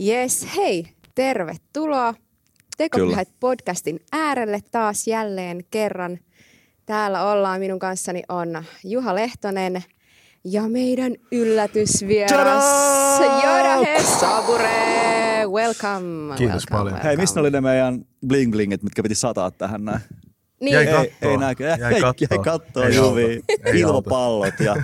Yes, hei, tervetuloa Tekopyhät podcastin äärelle taas jälleen kerran. Täällä ollaan minun kanssani on Juha Lehtonen ja meidän yllätysvieras Jodahe Sabure. Welcome. Kiitos welcome, paljon. welcome. Hei, missä oli ne meidän bling blingit, mitkä piti sataa tähän näin? Niin, Jäi Ei, kattoo. ei näkö. Jäi Jäi, kattoo. jäi kattoo Ei. Ei Ilmapallot ja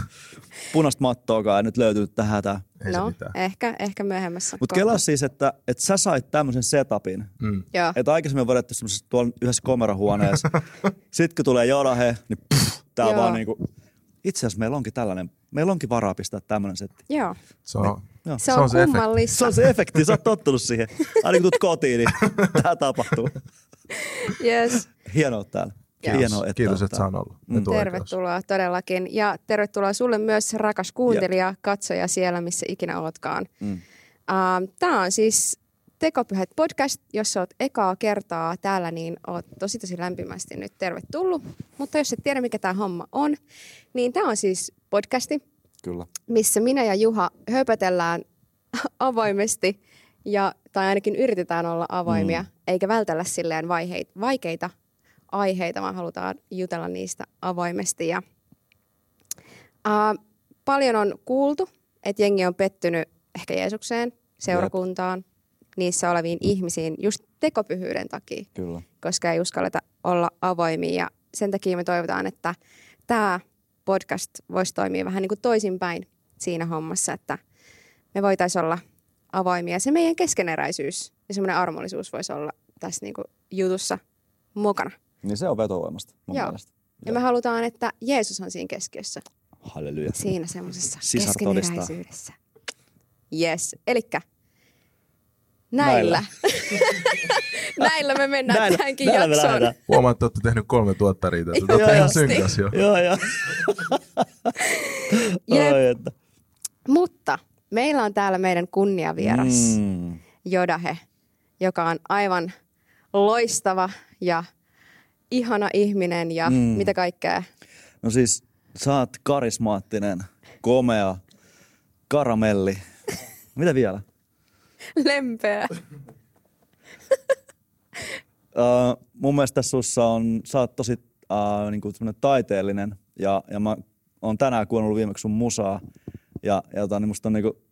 punaista mattoakaan ei nyt löytynyt tähän. Tää. Ei no, ehkä, ehkä myöhemmässä. Mutta kelaa siis, että, että sä sait tämmöisen setupin. Mm. Joo. Että aikaisemmin on vedetty semmoisessa tuolla yhdessä komerahuoneessa. Sitten kun tulee jodahe, niin pff, tää on Joo. vaan niinku... Itse asiassa meillä onkin tällainen, meillä onkin varaa pistää tämmöinen setti. Joo. Se on, Joo. Se on, se efekti. kummallista. Se on se efekti, sä oot tottunut siihen. Aina kun tulet kotiin, niin tää tapahtuu. Yes. Hienoa täällä. Joo. Hienoa, että Kiitos, että saan olla. Mm. Tervetuloa todellakin. Ja tervetuloa sulle myös rakas kuuntelija, katsoja siellä, missä ikinä ootkaan. Mm. Uh, Tämä on siis Tekopyhät podcast. Jos oot ekaa kertaa täällä, niin oot tosi tosi lämpimästi nyt tervetullut. Mutta jos et tiedä, mikä tämä homma on, niin tämä on siis podcasti, Kyllä. missä minä ja Juha höpötellään avoimesti, ja, tai ainakin yritetään olla avoimia, mm. eikä vältellä silleen vaiheit, vaikeita aiheita, vaan halutaan jutella niistä avoimesti. Ja, uh, paljon on kuultu, että jengi on pettynyt ehkä Jeesukseen, seurakuntaan, niissä oleviin ihmisiin just tekopyhyyden takia Kyllä. koska ei uskalleta olla avoimia. Ja sen takia me toivotaan, että tämä podcast voisi toimia vähän niin kuin toisinpäin siinä hommassa, että me voitaisiin olla avoimia. Se meidän keskeneräisyys ja semmoinen armollisuus voisi olla tässä niin kuin jutussa mukana. Niin se on vetovoimasta mun Joo. mielestä. Ja me halutaan, että Jeesus on siinä keskiössä, Halleluja. siinä semmoisessa keskeneräisyydessä. Yes, elikkä näillä. Näillä, me mennään Näillä- tähänkin näillä me jaksoon. lähdetään. Huomaan, että olette tehnyt kolme tuottaria tässä. Te olette Joo, ihan joo. synkäs jo. Joo, joo. Jep. Että. Mutta meillä on täällä meidän kunniavieras mm. Jodahe, joka on aivan loistava ja ihana ihminen ja. Mm. mitä kaikkea. No siis, sä oot karismaattinen, komea, karamelli. Mitä vielä? Lempeä. Uh, mun mielestä sussa on, sä oot tosi uh, niinku taiteellinen ja, ja mä oon tänään kuunnellut viimeksi sun musaa ja, ja tota, niin musta on niinku,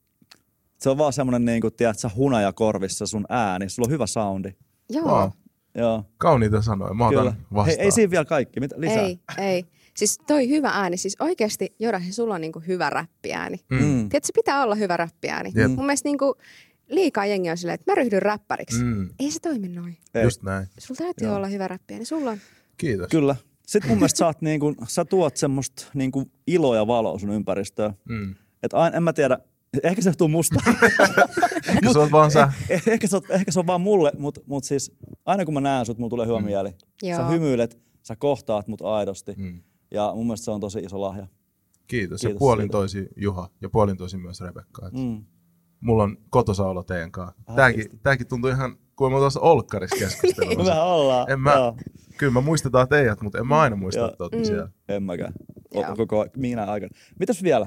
se on vaan semmonen niinku, tiedät sä, hunaja korvissa sun ääni, sulla on hyvä soundi. Joo. Wow. Joo, Kauniita sanoja. Mä otan kyllä. vastaan. Hei, ei siinä vielä kaikki, mitä lisää? Ei, ei. Siis toi hyvä ääni, siis oikeasti Jodahe, sulla on niinku hyvä räppiääni. Mm. Mm. Tiedätkö, se pitää olla hyvä räppiääni. Jep. Mun mielestä niinku liikaa jengi on silleen, että mä ryhdyn räppäriksi. Mm. Ei se toimi noin. Ei. Just näin. Sulla täytyy olla hyvä räppiääni. Sulla on. Kiitos. Kyllä. Sitten mun mielestä sä, oot niinku, sä tuot semmoista niinku iloa ja valoa sun ympäristöön. Mm. Et aina, en mä tiedä, ehkä se johtuu musta. Ehkä sä oot vaan sä. Eh, ehkä, se, on- ehkä se on vaan mulle, mutta mut siis aina kun mä näen sut, mulla tulee hyvä mieli. Joo. Sä hymyilet, sä kohtaat mut aidosti. Mm. Ja mun mielestä se on tosi iso lahja. Kiitos. Ja Kiitos puolin siitä. toisi Juha ja puolin toisi myös Rebekka. Et Mm. Mulla on kotosa olo teidän kanssa. Tääkin, tääkin tuntuu ihan kuin me tuossa olkkarissa Me keskustelussa. vähän ollaan. En mä, Joo. kyllä mä muistetaan teidät, mutta en mä aina muista, Joo. että olette siellä. En mäkään. O- koko minä aikana. Mitäs vielä?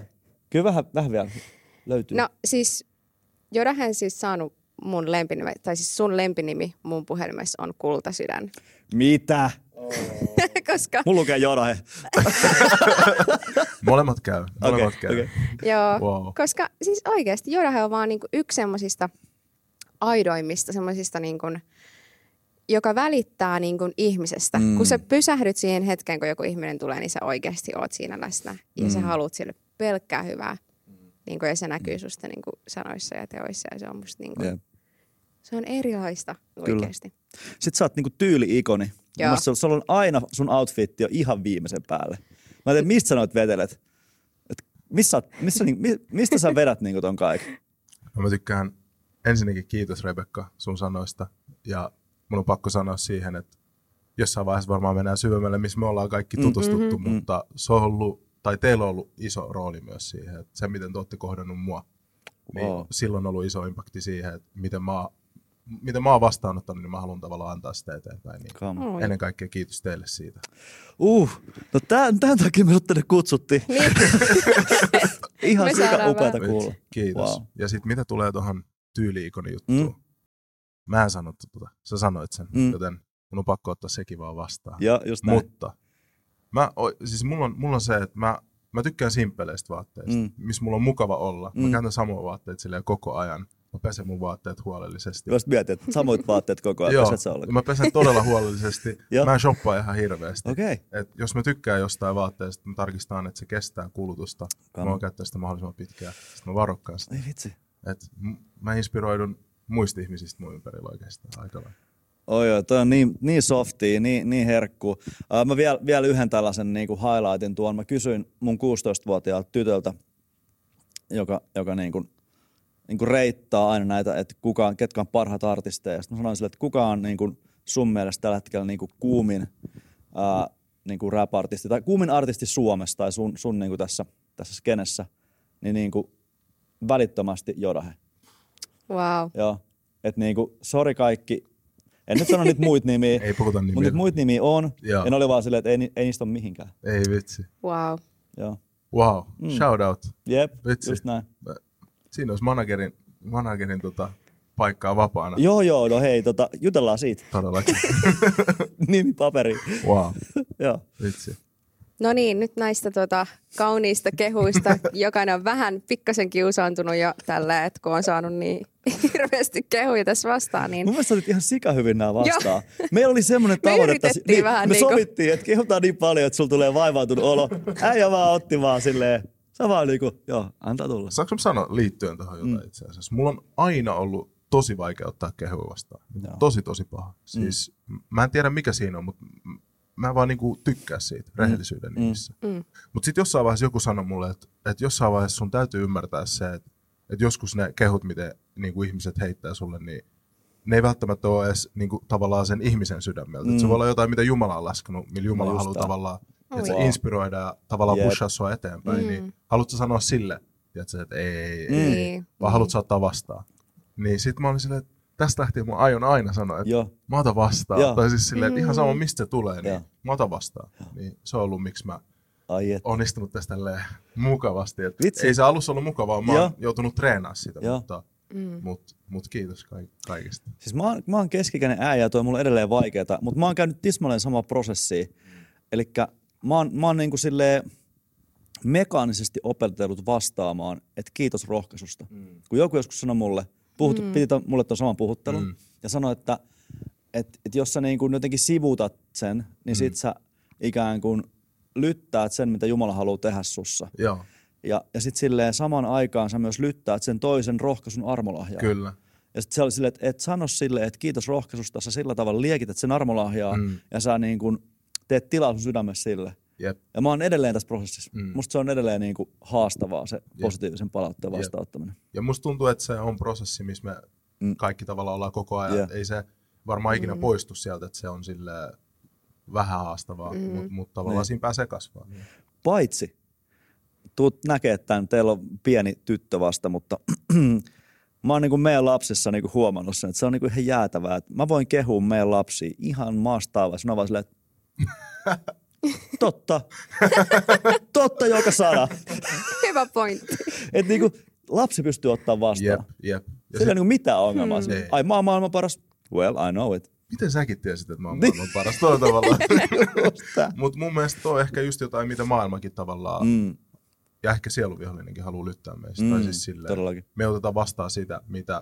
Kyllä vähän, vähän vielä löytyy. No siis Jodahe on siis saanut mun lempinimi, tai siis sun lempinimi mun puhelimessa on Kultasydän. Mitä? Koska, Mulla lukee Jodahe. Molemmat käy. Molemmat Okei, käy. okei. joo, Wow. koska siis oikeasti Jodahe on vaan niinku yksi semmosista aidoimmista, semmosista niinku, joka välittää niinku ihmisestä. Mm. Mm. Kun sä pysähdyt siihen hetkeen, kun joku ihminen tulee, niin sä oikeasti oot siinä läsnä. Ja sä Mm. haluat sille pelkkää hyvää. Niinku, ja se näkyy susta niinku, sanoissa ja teoissa. Ja se on musta niinku, Jep. se on erilaista oikeasti. Sitten sä oot niinku tyyli-ikoni. Joo. sulla- Sulla on aina sun outfitti jo ihan viimeisen päälle. Mä en tiedä, mistä sä noit vetelet. Et missä, missä, mi- mistä sä vedät niinku ton kaiken? No mä tykkään ensinnäkin kiitos Rebekka sun sanoista. Ja mun on pakko sanoa siihen, että jossain vaiheessa varmaan mennään syvemmälle, missä me ollaan kaikki tutustuttu, mm-hmm. mutta se on ollut, tai teillä on ollut iso rooli myös siihen, että se miten te olette kohdannut mua, niin Wow. silloin on ollut iso impakti siihen, että miten mä, miten mä oon vastaanottanut, niin mä haluan tavallaan antaa sitä eteenpäin. Niin Come. Ennen kaikkea kiitos teille siitä. Uh, no tämän, tämän takia me tänne kutsuttiin. Niin. Ihan sika upeata kuulla. Kiitos. Wow. Ja sitten mitä tulee tuohon tyyli-ikoni juttuun. Mm. Mä en sanottu tota. Sä sanoit sen, Mm. joten mun on pakko ottaa sekin vaan vastaan. Ja just näin. Mutta mä, o- siis mulla on, mulla on se, että mä, mä tykkään simppeleistä vaatteista, Mm. missä mulla on mukava olla. Mä Mm. käytän samoja vaatteita koko ajan. Mä pesen mun vaatteet huolellisesti. Just mietin, että samoit vaatteet koko ajan, Joo, peset sä ollenkaan. mä pesen todella huolellisesti. Mä en shoppaa ihan hirveästi. Okay. Et jos mä tykkään jostain vaatteesta, mä tarkistan, että se kestää kulutusta. Come. Mä voin käyttää sitä mahdollisimman pitkään. Sitten mä varokkaan sitä. Ei vitsi. Et mä inspiroidun muista ihmisistä mun ympärillä oikeastaan aika lailla. Oi joo, toi on niin, niin softia, niin, niin herkku. Uh, mä vielä, vielä yhden tällaisen niin kuin highlightin tuon. Mä kysyin mun 16-vuotiaalta tytöltä, joka, joka niin kuin, niin kuin reittaa aina näitä, että kuka, on- ketkä on parhaat artisteja. Sitten mä sanoin sille, että kuka on niin kuin sun mielestä tällä hetkellä niin kuin kuumin uh, niin kuin rap-artisti tai kuumin artisti Suomessa tai sun, sun niin kuin tässä, tässä skenessä, niin, niin kuin välittömästi Jodahe. Wow. Joo. Että niinku, sori kaikki. En nyt sano niitä muita nimiä, Ei puhuta mutta nimiä. niitä muita nimiä on. Joo. Ja ne oli vaan silleen, että ei, ei niistä ole mihinkään. Ei vitsi. Wow. Joo. Wow, Mm. mm. shout out. Jep, Vitsi. just näin. Siinä olisi managerin, managerin tota, paikkaa vapaana. Joo, joo, no hei, tota, jutellaan siitä. Todellakin. Nimi paperi. wow, joo. vitsi. No niin, nyt näistä tota, kauniista kehuista. Jokainen on vähän pikkasen kiusaantunut jo tällä, että kun on saanut niin hirveästi kehuja tässä vastaan. Niin Mun mielestä otit ihan sika hyvin nämä vastaan. Meillä oli semmoinen Me tavoite, että vähän me niinku- sovittiin, että kehutaan niin paljon, että sulla tulee vaivautunut olo. Äijä vaan otti vaan silleen, sä vaan niinku, joo, antaa tulla. Saanko mä sanoa liittyen tuohon jotain mm. itse asiassa? Mulla on aina ollut tosi vaikea ottaa kehuja vastaan. Joo. Tosi, tosi paha. Siis mm. mä en tiedä mikä siinä on, mutta mä en vaan niinku tykkää siitä rehellisyyden mm. nimissä. Mm. Mutta sitten jossain vaiheessa joku sanoi mulle, että, että jossain vaiheessa sun täytyy ymmärtää se, että, että joskus ne kehut, miten niinku ihmiset heittää sulle, niin ne ei välttämättä ole edes niinku, tavallaan sen ihmisen sydämeltä. Mm. Se voi olla jotain, mitä Jumala on laskenut, millä Jumala No haluaa tää. Tavallaan että se Wow. inspiroida ja tavallaan Jep. pushaa sua eteenpäin. Mm. Niin, haluatko sanoa sille, tiedätkö, että ei, ei, Mm. ei, vaan haluat saattaa vastaan. Niin sit mä olin silleen, että tästä lähtien mä aion aina sanoa, että Joo. mä otan vastaan. Joo. Tai siis silleen, että ihan sama Mm. mistä se tulee, niin Joo. mä otan vastaan. Niin se on ollut, miksi mä Ai et. onnistunut tästä mukavasti. Et Vitsi. ei se alussa ollut mukavaa, mä Joo. oon joutunut treenaamaan sitä, Joo. mutta, Mm. mut, mut kiitos kaik- kaikesta. Siis mä oon, mä oon keskikäinen äijä ja toi on mulle edelleen vaikeeta, mutta mä oon käynyt tismalleen sama prosessi. Eli mä oon, mä oon niinku silleen mekaanisesti opetellut vastaamaan, että kiitos rohkaisusta. Mm. Kun joku joskus sanoi mulle, puhut, mm. piti ton, mulle tuon saman puhuttelun, mm. Ja sanoi, että et, et jos sä niinku jotenkin sivuutat sen, niin mm. sit sä ikään kuin lyttäät sen, mitä Jumala haluaa tehdä sussa. Joo, Ja, ja sitten silleen saman aikaan sä myös lyttäät sen toisen rohkaisun armolahjaa. kyllä. Ja sitten se oli silleen, että et sano silleen, että kiitos rohkaisusta, sä sillä tavalla liekität sen armolahjaa mm. Ja sä niin kun teet tilaa sun sydämessä sille. Jep. Ja mä oon edelleen tässä prosessissa. Mm. Musta se on edelleen niin kuin haastavaa se positiivisen palautteen Jep. vastaanottaminen. Ja musta tuntuu, että se on prosessi, missä me Mm. kaikki tavallaan ollaan koko ajan. Jep. Yeah. Ei se varmaan ikinä mm. poistu sieltä, että se on sille vähän haastavaa, mm. mutta mut tavallaan Niin. niin. siinä pääsee kasvaa. Paitsi, tuut näkee tämän, teillä on pieni tyttö vasta, mutta mä oon niin kuin meidän lapsissa niin kuin huomannut sen, että se on niin kuin ihan jäätävää. Että mä voin kehua meidän lapsia ihan maastaavassa. Ne on vaan silleen, että totta. totta joka sana. Hyvä pointti. Että niinku lapsi pystyy ottaa vastaan. Jep, jep. Ja Sillä ei sit, niinku mitään ongelmaa. Hmm. Mm. Ei. Ai mä oon maailman paras. Well, I know it. miten säkin tiesit, että mä oon Niin. maailman paras tuolla tavalla? Mutta mun mielestä toi on ehkä just jotain, mitä maailmakin tavallaan, mm. Mm, ja ehkä sieluvihollinenkin haluaa lyttää meistä. Mm, tai siis silleen, todellakin. me otetaan vastaan sitä, mitä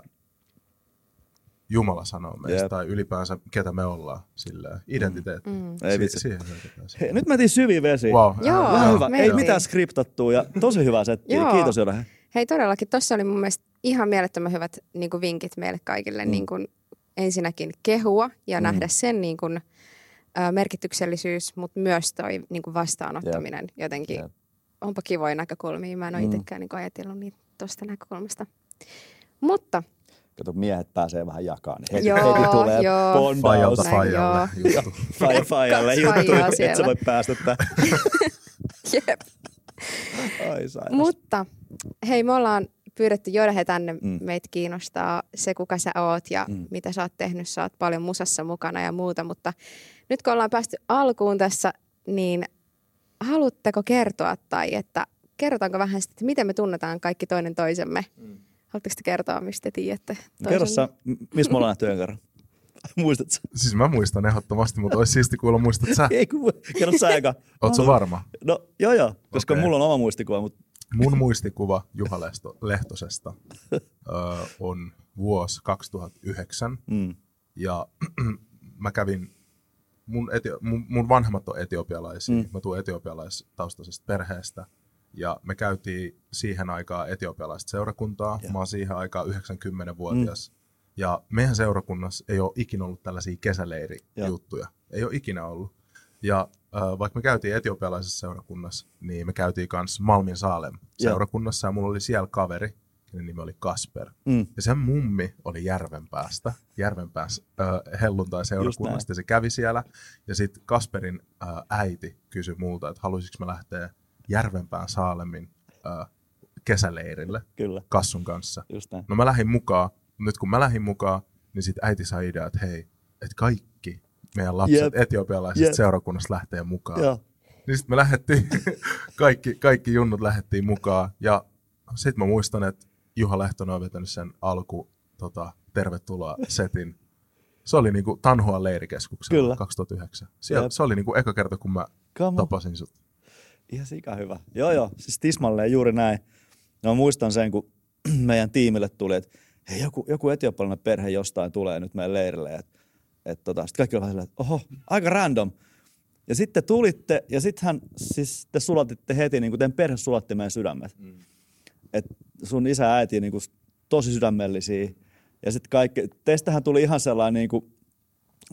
Jumala sanoo meistä, Jep. tai ylipäänsä ketä me ollaan, silleen, identiteetti. Mm. Ei vitsi. Si- siihen hyökätään. Hei, nyt mä tiin syviin vesiin. Wow. Joo. ää, Ihan hyvä. me Ei mentiin. mitään skriptattua ja tosi hyvä setti. Kiitos Jodahe. Hei todellakin, tuossa oli mun mielestä ihan mielettömän hyvät niin kuin vinkit meille kaikille. Mm. Niin kuin ensinnäkin kehua ja mm. nähdä sen niin kuin, ä, merkityksellisyys, mutta myös toi niin kuin vastaanottaminen yep. jotenkin. Jep. Yep. Onpa kivoja näkökulmia. Mä en ole Mm. mm. itsekään niin ajatellut niitä tuosta näkökulmasta. Mutta Kato, miehet pääsee vähän jakaan. Niin heti, Joo, heti tulee joo. bondaus. Fajalta fajalle juttu. Fajalle et sä voi päästä tää. jep. Ai sairas. Mutta hei, me ollaan pyydetty Jorhe tänne. Mm. Meitä kiinnostaa se, kuka sä oot ja mm. mitä sä oot tehnyt. Sä oot paljon musassa mukana ja muuta, mutta nyt kun ollaan päästy alkuun tässä, niin haluatteko kertoa tai että kerrotaanko vähän sitten, että miten me tunnetaan kaikki toinen toisemme? Mm. Haluatteko te kertoa, mistä te tiedätte? Kerro sä, missä me ollaan nähty kerran? Muistatko? Siis mä muistan ehdottomasti, mutta olisi siisti kuulla, muistat sä? Ei, kun, kerro sä eka. Ootko varma? No joo joo, koska okay. mulla on oma muistikuva. Mutta... Mun muistikuva Juha Lehto, Lehtosesta ö, on vuosi 2009. Mm. Ja mä kävin, mun, etio, mun, mun vanhemmat on etiopialaisia. Mm. Mä tuun etiopialaistaustaisesta perheestä. Ja me käytiin siihen aikaan etiopialaista seurakuntaa. Ja. Mä oon siihen aikaan 90-vuotias. Mm ja meidän seurakunnassa ei ole ikinä ollut tällaisia kesäleirijuttuja. Ei ole ikinä ollut. Ja äh, vaikka me käytiin etiopialaisessa seurakunnassa, niin me käytiin myös Malmin Saalem seurakunnassa ja mulla oli siellä kaveri, kenen nimi oli Kasper. Mm. Ja sen mummi oli Järvenpäästä, Järvenpäässä äh, helluntai-seurakunnasta ja se kävi siellä. Ja sitten Kasperin äh, äiti kysyi multa, että haluaisinko mä lähteä Järvenpään Saalemin äh, kesäleirille Kyllä. Kassun kanssa. No mä lähdin mukaan nyt kun mä lähdin mukaan, niin sitten äiti sai idea, että hei, että kaikki meidän lapset yep. etiopialaisesta yep. seurakunnasta lähtee mukaan. Ja. Niin sitten me lähdettiin, kaikki, kaikki junnut lähdettiin mukaan. Ja sitten mä muistan, että Juha Lehtonen on vetänyt sen alku tota, tervetuloa setin. Se oli niinku Tanhuan leirikeskuksella Kyllä. 2009. Siellä, yep. se oli niinku eka kerta, kun mä Come tapasin sut. Ihan sika hyvä. Joo joo, siis tismalleen juuri näin. No muistan sen, kun meidän tiimille tuli, että hei, joku, joku etiopialainen perhe jostain tulee nyt meidän leirille. Että et tota, sitten kaikki on että oho, aika random. Ja sitten tulitte, ja sittenhän siis te sulatitte heti, niin kuin teidän perhe sulatti meidän sydämet. Mm. Et sun isä ja äiti niin kuin, tosi sydämellisiä. Ja sitten kaikki, teistähän tuli ihan sellainen niin kuin,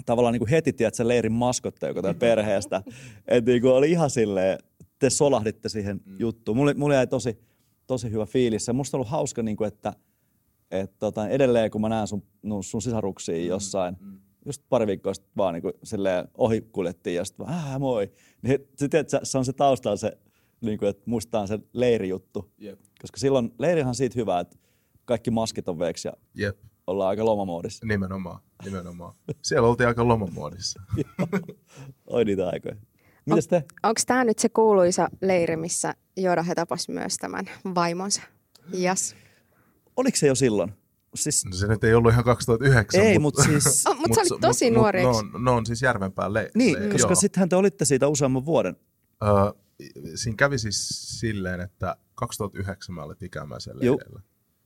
tavallaan niin kuin heti, tiedät, leirin maskotte joka perheestä. Että niin kuin oli ihan silleen, te solahditte siihen mm. juttuun. Mulle, mulle jäi tosi, tosi hyvä fiilis. Ja musta on ollut hauska, niin kuin, että – et tota, edelleen kun mä näen sun, no, sun sisaruksia mm, jossain, mm. just pari viikkoa sitten vaan niin kuin, silleen ohi kuljettiin ja sitten vaan, äh, moi. Niin sitten se, se on se taustalla se, niin kuin, että muistetaan se leirijuttu. Yep. Koska silloin leirihan on siitä hyvä, että kaikki maskit on veeksi ja yep. ollaan aika lomamoodissa. Nimenomaan, nimenomaan. Siellä oltiin aika lomamoodissa. Oi niitä aikoja. Mitäs te? On, Onko tämä nyt se kuuluisa leiri, missä Jorahe tapasi myös tämän vaimonsa? Yes. Oliko se jo silloin? Siis... No se nyt ei ollut ihan 2009. Ei, mutta mut siis... oh, mutta sä olit tosi mut, nuori. Mut, no, no on siis Järvenpään le- Niin, le- koska sittenhän te olitte siitä useamman vuoden. Öö, siinä kävi siis silleen, että 2009 mä olin ikäämään siellä leirillä.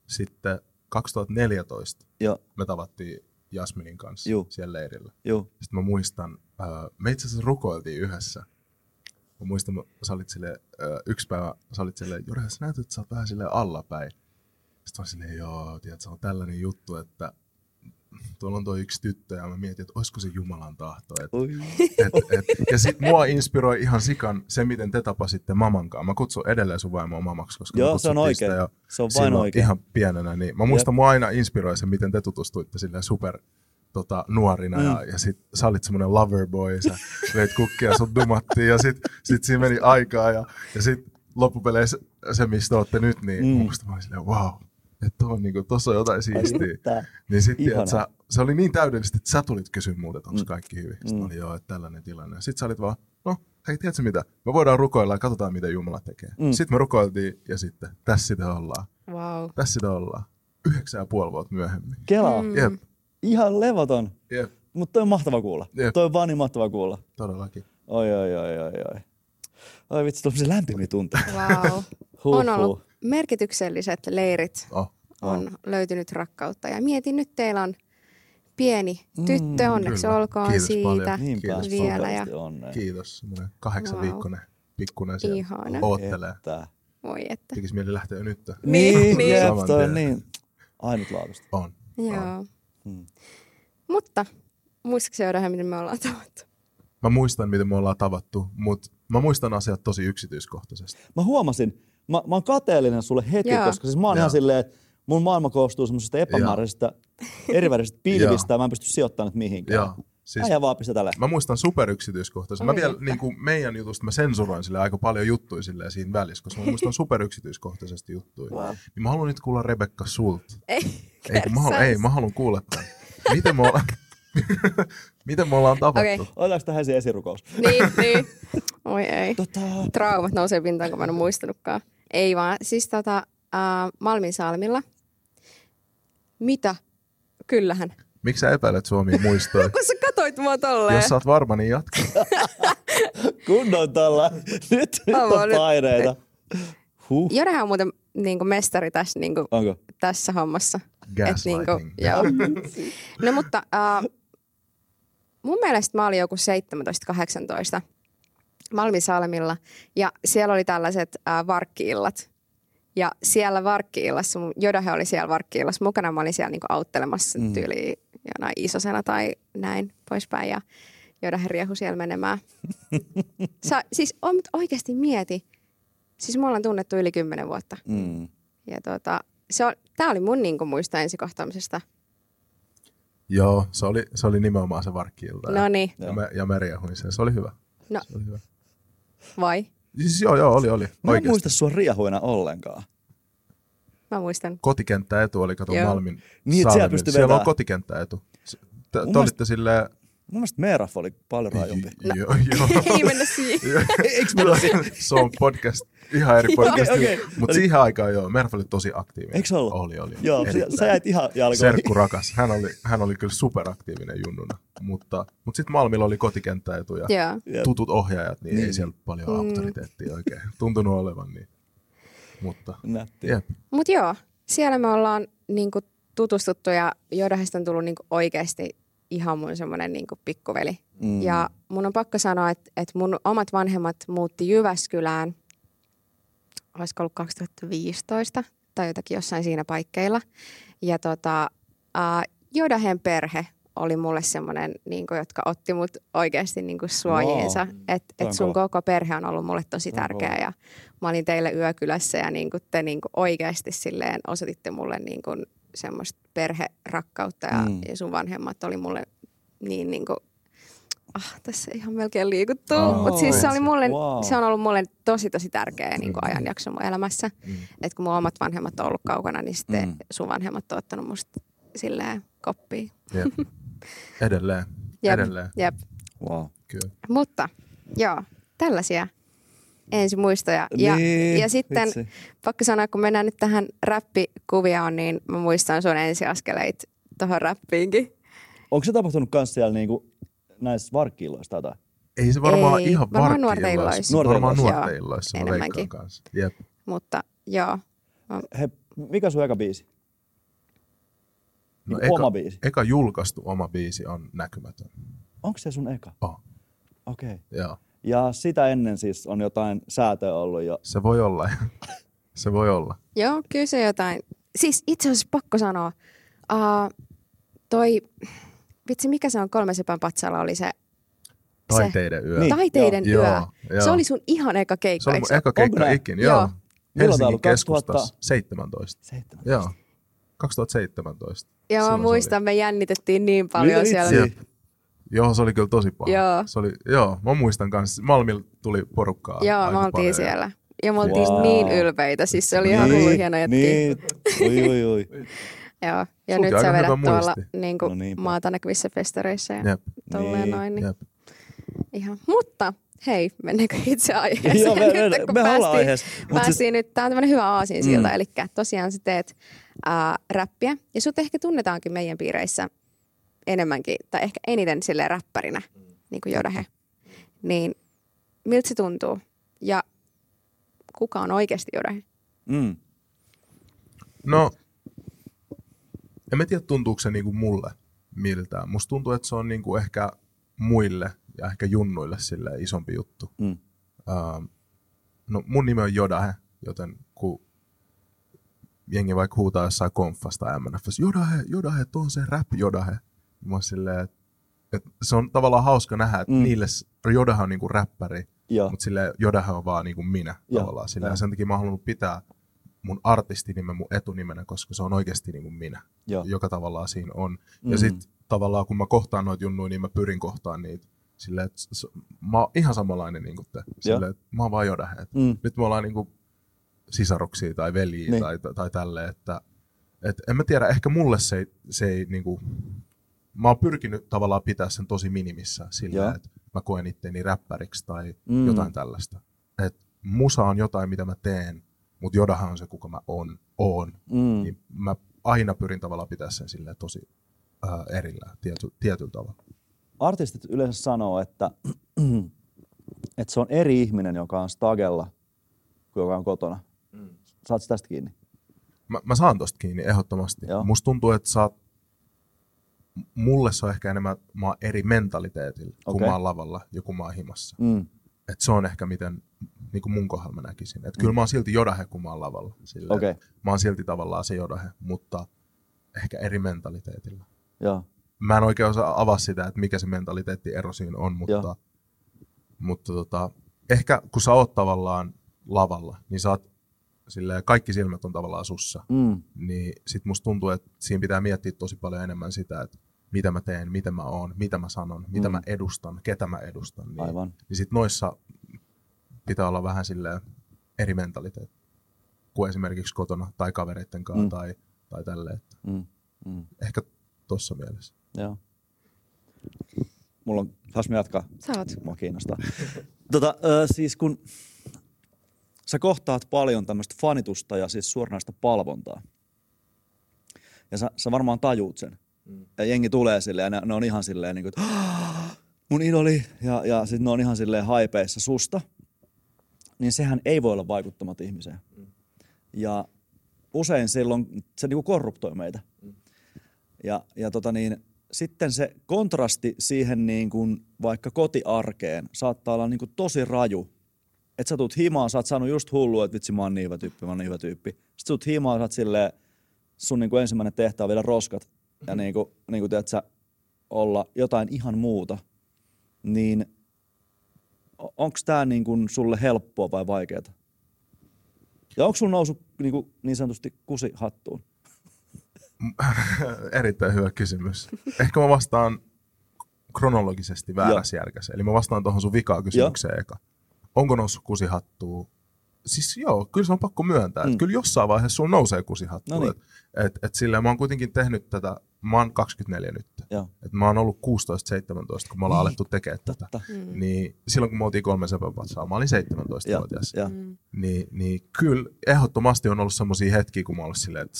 Sitten 2014 Joo. me tavattiin Jasminin kanssa Juh. siellä leirillä. Juh. Sitten mä muistan, me itse asiassa rukoiltiin yhdessä. Mä muistan, sä olit sille, öö, yksi päivä, sä olit silleen, Jure, sä näytät, että sä oot vähän silleen allapäin. Sitten mä silleen, joo, tiedät, se on tällainen juttu, että tuolla on tuo yksi tyttö ja mä mietin, että olisiko se Jumalan tahto. Et, et, et, ja sit mua inspiroi ihan sikan se, miten te tapasitte mamankaan. Mä kutsun edelleen sun vaimoa mamaksi, koska Joo, se on oikein. Jo se on vain oikein. ihan pienenä. Niin mä muistan, Jep. mua aina inspiroi se, miten te tutustuitte silleen super tota, nuorina mm. ja, ja sit sä olit semmoinen loverboy, sä veit kukkia sun dumattiin ja sit, sit siinä meni aikaa ja, ja sit loppupeleissä se, mistä olette nyt, niin mm. musta mä olin silleen, wow, että on, niin tuossa on jotain siistiä. Niin sitten, että sä, se oli niin täydellistä, että sä tulit kysyä muuten, että onko mm. kaikki hyvin. Sitten mm. oli joo, että tällainen tilanne. Sitten sä olit vaan, no, hei, tiedätkö mitä? Me voidaan rukoilla ja katsotaan, mitä Jumala tekee. Mm. Sitten me rukoiltiin ja sitten tässä sitä ollaan. Wow. Tässä sitä ollaan. Yhdeksän ja puoli vuotta myöhemmin. Kela. Mm. Jep. Ihan levoton. Jep. Mutta toi on mahtava kuulla. Jep. Toi on vaan niin mahtava kuulla. Todellakin. Oi, oi, oi, oi, oi. Oi vitsi, tuollaisia lämpimiä tunteita. Wow. huh, on ollut merkitykselliset leirit. Oh on oh. löytynyt rakkautta. Ja mietin, nyt teillä on pieni mm, tyttö, mm, onneksi kyllä. olkoon Kiitos siitä Kiitos vielä. Ja... Kiitos, kahdeksan wow. viikkoinen pikkuinen siellä Ihana. oottelee. Että. Voi että. Tekisi mieli lähteä jo nyt. Niin, niin. niin. toi on niin ainutlaatuista. On. Joo. On. Hmm. Mutta muistatko seuraaja, miten me ollaan tavattu? Mä muistan, miten me ollaan tavattu, mutta mä muistan asiat tosi yksityiskohtaisesti. Mä huomasin, mä, mä oon kateellinen sulle heti, Joo. koska siis mä oon Joo. ihan silleen, että mun maailma koostuu semmoisesta epämääräisestä, erivärisestä pilvistä, ja mä en pysty sijoittamaan nyt mihinkään. Joo. Siis Äijä vaan pistä tälle. Mä muistan superyksityiskohtaisen. Mä vielä niin kuin meidän jutusta mä sensuroin sille aika paljon juttuja silleen siinä välissä, koska mä muistan superyksityiskohtaisesti juttuja. Wow. Niin mä haluan nyt kuulla Rebekka sulta. Ei, Ei, kun mä haluan, ei, mä haluan kuulla tämän. Miten me ollaan, Miten me ollaan tavattu? Okei. Otetaanko tähän se esirukous? Niin, niin. Oi ei. Tota, Traumat nousee pintaan, kun mä en ole muistanutkaan. Ei vaan, siis tota, äh, Malmin salmilla. Mitä? Kyllähän. Miksi sä epäilet Suomi muistoja? Kun sä katoit mua tolleen. Jos sä oot varma, niin jatka. kunnon tällä. Nyt, nyt on nyt- paineita. Huh. Jodehan on muuten niin mestari tässä, niin kuin, Onko? tässä hommassa. Et niinku, Gaslighting. joo. No mutta äh, mun mielestä mä olin joku 17-18 Malmisalmilla ja siellä oli tällaiset äh, varkkiillat. Ja siellä varkkiillassa, mun Jodahe oli siellä varkkiillassa mukana, mä olin siellä niinku auttelemassa Mm. mm. Jonain isosena tai näin poispäin ja Jodahe riehu siellä menemään. Sä, siis on, oikeasti mieti, siis me ollaan tunnettu yli kymmenen vuotta. Mm. Ja tota, se on, tää oli mun niinku muista ensikohtaamisesta. Joo, se oli, se oli nimenomaan se varkkiilta. No niin, Ja, mä, ja mä riehuin sen. Se oli hyvä. No. Se oli hyvä. vai? Siis joo, joo, oli, oli. Mä en muista sua riehuina ollenkaan. Mä muistan. Kotikenttäetu oli, kato Joo. Malmin Niin, että siellä pystyi Siellä on kotikenttäetu. Te, te olitte silleen... Mun mielestä Meeraf oli paljon raajumpi. Joo, joo. Ei mennä siihen. Eikö meillä ole se on podcast, ihan eri podcast. Okei, okei. Mutta siihen aikaan joo, Merf oli tosi aktiivinen. Eikö se ollut? Oli, oli. Joo, sä, Erittäin. sä jäit ihan jalkoihin. Serkku rakas. Hän oli, hän oli kyllä superaktiivinen junnuna. Mutta, mutta sitten Malmilla oli kotikenttäetu ja Joo. Tutut ohjaajat, niin, Niin. ei siellä paljon Mm. auktoriteettia oikein tuntunut olevan. Niin. Mutta Nätti. jep. Mut joo, siellä me ollaan niinku tutustuttu ja Jodahesta on tullut niinku oikeasti ihan mun semmoinen niinku pikkuveli. Mm. Ja mun on pakko sanoa, että, että mun omat vanhemmat muutti Jyväskylään, olisiko ollut 2015 tai jotakin jossain siinä paikkeilla. Ja tota, äh, Jodahen perhe oli mulle semmoinen, niin jotka otti mut oikeasti niin suojiinsa. Wow. Että et sun kova. koko perhe on ollut mulle tosi tärkeä. kova. Ja mä olin teille yökylässä ja niin kuin te niin kuin oikeasti silleen osoititte mulle niin kuin semmoista perherakkautta. Ja, Mm. mm. ja sun vanhemmat oli mulle niin, niin kuin, ah, tässä ihan melkein liikuttuu. Oh, Mutta siis se, oli mulle, wow. se on ollut mulle tosi tosi tärkeä niin kuin ajanjakso mun elämässä. Mm. Että kun mun omat vanhemmat on ollut kaukana, niin sitten Mm. mm. sun vanhemmat on ottanut musta silleen koppiin. Jep. Edelleen. Jep. Edelleen. Jep. Wow. Kyllä. Mutta joo, tällaisia ensimuistoja. Ja, Niin, ja sitten vitsi. pakko sanoa, kun mennään nyt tähän räppikuvioon, niin mä muistan sun ensiaskeleita tuohon räppiinkin. Onko se tapahtunut kans siellä niinku näissä varkkiilloissa tai? Ei se varmaan Ei, ihan varmaan nuorten illoissa. Nuorten Varmaan nuorten illoissa. Mä enemmänkin. veikkaan kanssa. Jep. Mutta joo, He, mikä sun eka biisi? No, Niinku oma biisi? Eka julkaistu oma biisi on näkymätön. Onko se sun eka? Oh, Okei. Okay. joo. Ja sitä ennen siis on jotain säätöä ollut jo. Se voi olla. se voi olla. joo, kyllä se jotain. Siis itse asiassa pakko sanoa, uh, toi, vitsi mikä se on kolme sepän patsalla oli se, Taiteiden yö. Niin. taiteiden Joo, yö. joo. Se oli sun ihan eka keikka, Se oli mun eka keikka ikin. Joo. Joo. Helsingin keskustassa 17. Seitsemän. Joo. 2017. Joo, mä Silloin se muistan, me jännitettiin niin paljon Mitä siellä. Jep. Joo, se oli kyllä tosi paha. Joo. Se oli, joo, mä muistan kanssa. Malmilla tuli porukkaa Joo, me oltiin paljon. siellä. Ja me oltiin Wow. niin ylpeitä, siis se oli ihan hullu hieno jätki. Niin, ui, ui, ui. Joo. Ja Sulki nyt sä vedät tuolla niin kuin No maata näkyvissä festareissa ja Jep, tolleen Niin, noin. Niin jep. ihan. Mutta hei, mennäänkö itse aiheeseen? Joo, me, me, Nyt, kun me päästiin- aiheessa. Mut Päästiin siis, nyt, tää on tämmönen hyvä aasinsilta, Mm. eli tosiaan sä teet ää, räppiä, ja sut ehkä tunnetaankin meidän piireissä enemmänkin, tai ehkä eniten sille räppärinä, niin kuin Jodahe. Niin miltä se tuntuu? Ja kuka on oikeasti Jodahe? mm, No, en mä tiedä tuntuuko se niinku mulle miltään. Musta tuntuu, että se on niinku ehkä muille ja ehkä junnuille sille isompi juttu. mm. Ähm, no mun nimi on Jodahe, joten kun jengi vaikka huutaa jossain konfasta MNFssä, Jodahe, Jodahe, tuo on se rap Jodahe. Mä oon silleen, että et se on tavallaan hauska nähdä, että Mm. niille Jodahe on niinku räppäri, mutta sille Jodahe on vaan niinku minä Joo, tavallaan. Sille, joo. ja sen takia mä oon halunnut pitää mun artistinimen mun etunimenä, koska se on oikeasti niin kuin minä, Joo. joka tavallaan siinä on. Mm. Ja sitten tavallaan kun mä kohtaan noita junnuja, niin mä pyrin kohtaan niitä silleen, että mä oon ihan samanlainen niin kuin te. Silleen, että mä oon vaan Jodahe. Mm. Nyt me ollaan niin kuin sisaruksia tai veljiä Niin. tai, tai tälleen, että et en mä tiedä, ehkä mulle se ei, se ei niin kuin, mä oon pyrkinyt tavallaan pitää sen tosi minimissä sillä, että mä koen itteni räppäriksi tai Mm. jotain tällaista. Et musa on jotain, mitä mä teen, mutta Jodahan on se, kuka mä on, oon. Mm. Niin mä aina pyrin tavallaan pitää sen silleen tosi äh, erillään tiety, tietyllä tavalla. Artistit yleensä sanoo, että, että se on eri ihminen, joka on stagella, kuin joka on kotona. Mm. Saat tästä kiinni? Mä, mä saan tosta kiinni ehdottomasti. Joo. Musta tuntuu, että sä mulle se on ehkä enemmän, mä oon eri mentaliteetillä, kun Okei. mä oon lavalla ja kun mä oon himassa. Mm. Et se on ehkä miten niin kuin mun kohdalla mä näkisin. Et kyllä mä oon silti jodahe, kun mä oon lavalla. Silleen, että Mä oon silti tavallaan se jodahe, mutta ehkä eri mentaliteetillä. Joo. Mä en oikein osaa avaa sitä, että mikä se mentaliteettiero siinä on, mutta, mutta tota, ehkä kun sä oot tavallaan lavalla, niin sä oot, silleen, kaikki silmät on tavallaan sussa. Mm. Niin sit musta tuntuu, että siinä pitää miettiä tosi paljon enemmän sitä, että mitä mä teen, mitä mä oon, mitä mä sanon, mitä Mm. mä edustan, ketä mä edustan. Niin, Aivan. Niin sit noissa pitää olla vähän silleen eri mentaliteetti kuin esimerkiksi kotona tai kavereitten kanssa Mm. tai, tai tälleen. Että Mm. Mm. ehkä tossa mielessä. Joo. Mulla on, saas mä jatkaa? Saat. Mua kiinnostaa. tota, ö, siis kun sä kohtaat paljon tämmöistä fanitusta ja siis suoranaista palvontaa. Ja sä, sä varmaan tajuut sen. Mm. Ja jengi tulee silleen ja ne, ne on ihan silleen niin kuin, että "Ah, mun idoli. Ja, ja sitten ne on ihan silleen haipeissa susta. Niin sehän ei voi olla vaikuttamatta ihmiseen. Mm. Ja usein silloin se niinku korruptoi meitä. Ja, ja tota niin, sitten se kontrasti siihen niin kuin vaikka kotiarkeen saattaa olla niin kuin tosi raju. Että sä tuut himaan, sä oot saanut just hullua, että vitsi mä oon niin hyvä tyyppi, mä oon niin hyvä tyyppi. Sitten sä tuut himaan, sä oot silleen, sun niin kuin ensimmäinen tehtävä on viedä roskat ja niin kuin, niin kuin tiedät sä, olla jotain ihan muuta. Niin o- onks tää niin kuin sulle helppoa vai vaikeeta? Ja onko sulla noussut niin, kuin niin sanotusti kusi hattuun? Erittäin hyvä kysymys. Ehkä mä vastaan kronologisesti väärässä järkässä. Eli mä vastaan tuohon sun vikaa kysymykseen eka. Onko noussut kusihattua? Siis joo, kyllä se on pakko myöntää. Mm. Mm. Kyllä jossain vaiheessa sun nousee kusihattua. No niin. et, et, et silleen mä oon kuitenkin tehnyt tätä, mä oon 24 nyt. Joo. Et mä oon ollut 16-17, kun me ollaan Niin, alettu tekemään tätä. Mm. Niin silloin kun me oltiin kolme sepänpatsaa, mä olin 17-vuotias. Ja, Mm. Niin, niin kyllä ehdottomasti on ollut semmoisia hetkiä, kun mä oon silleen, että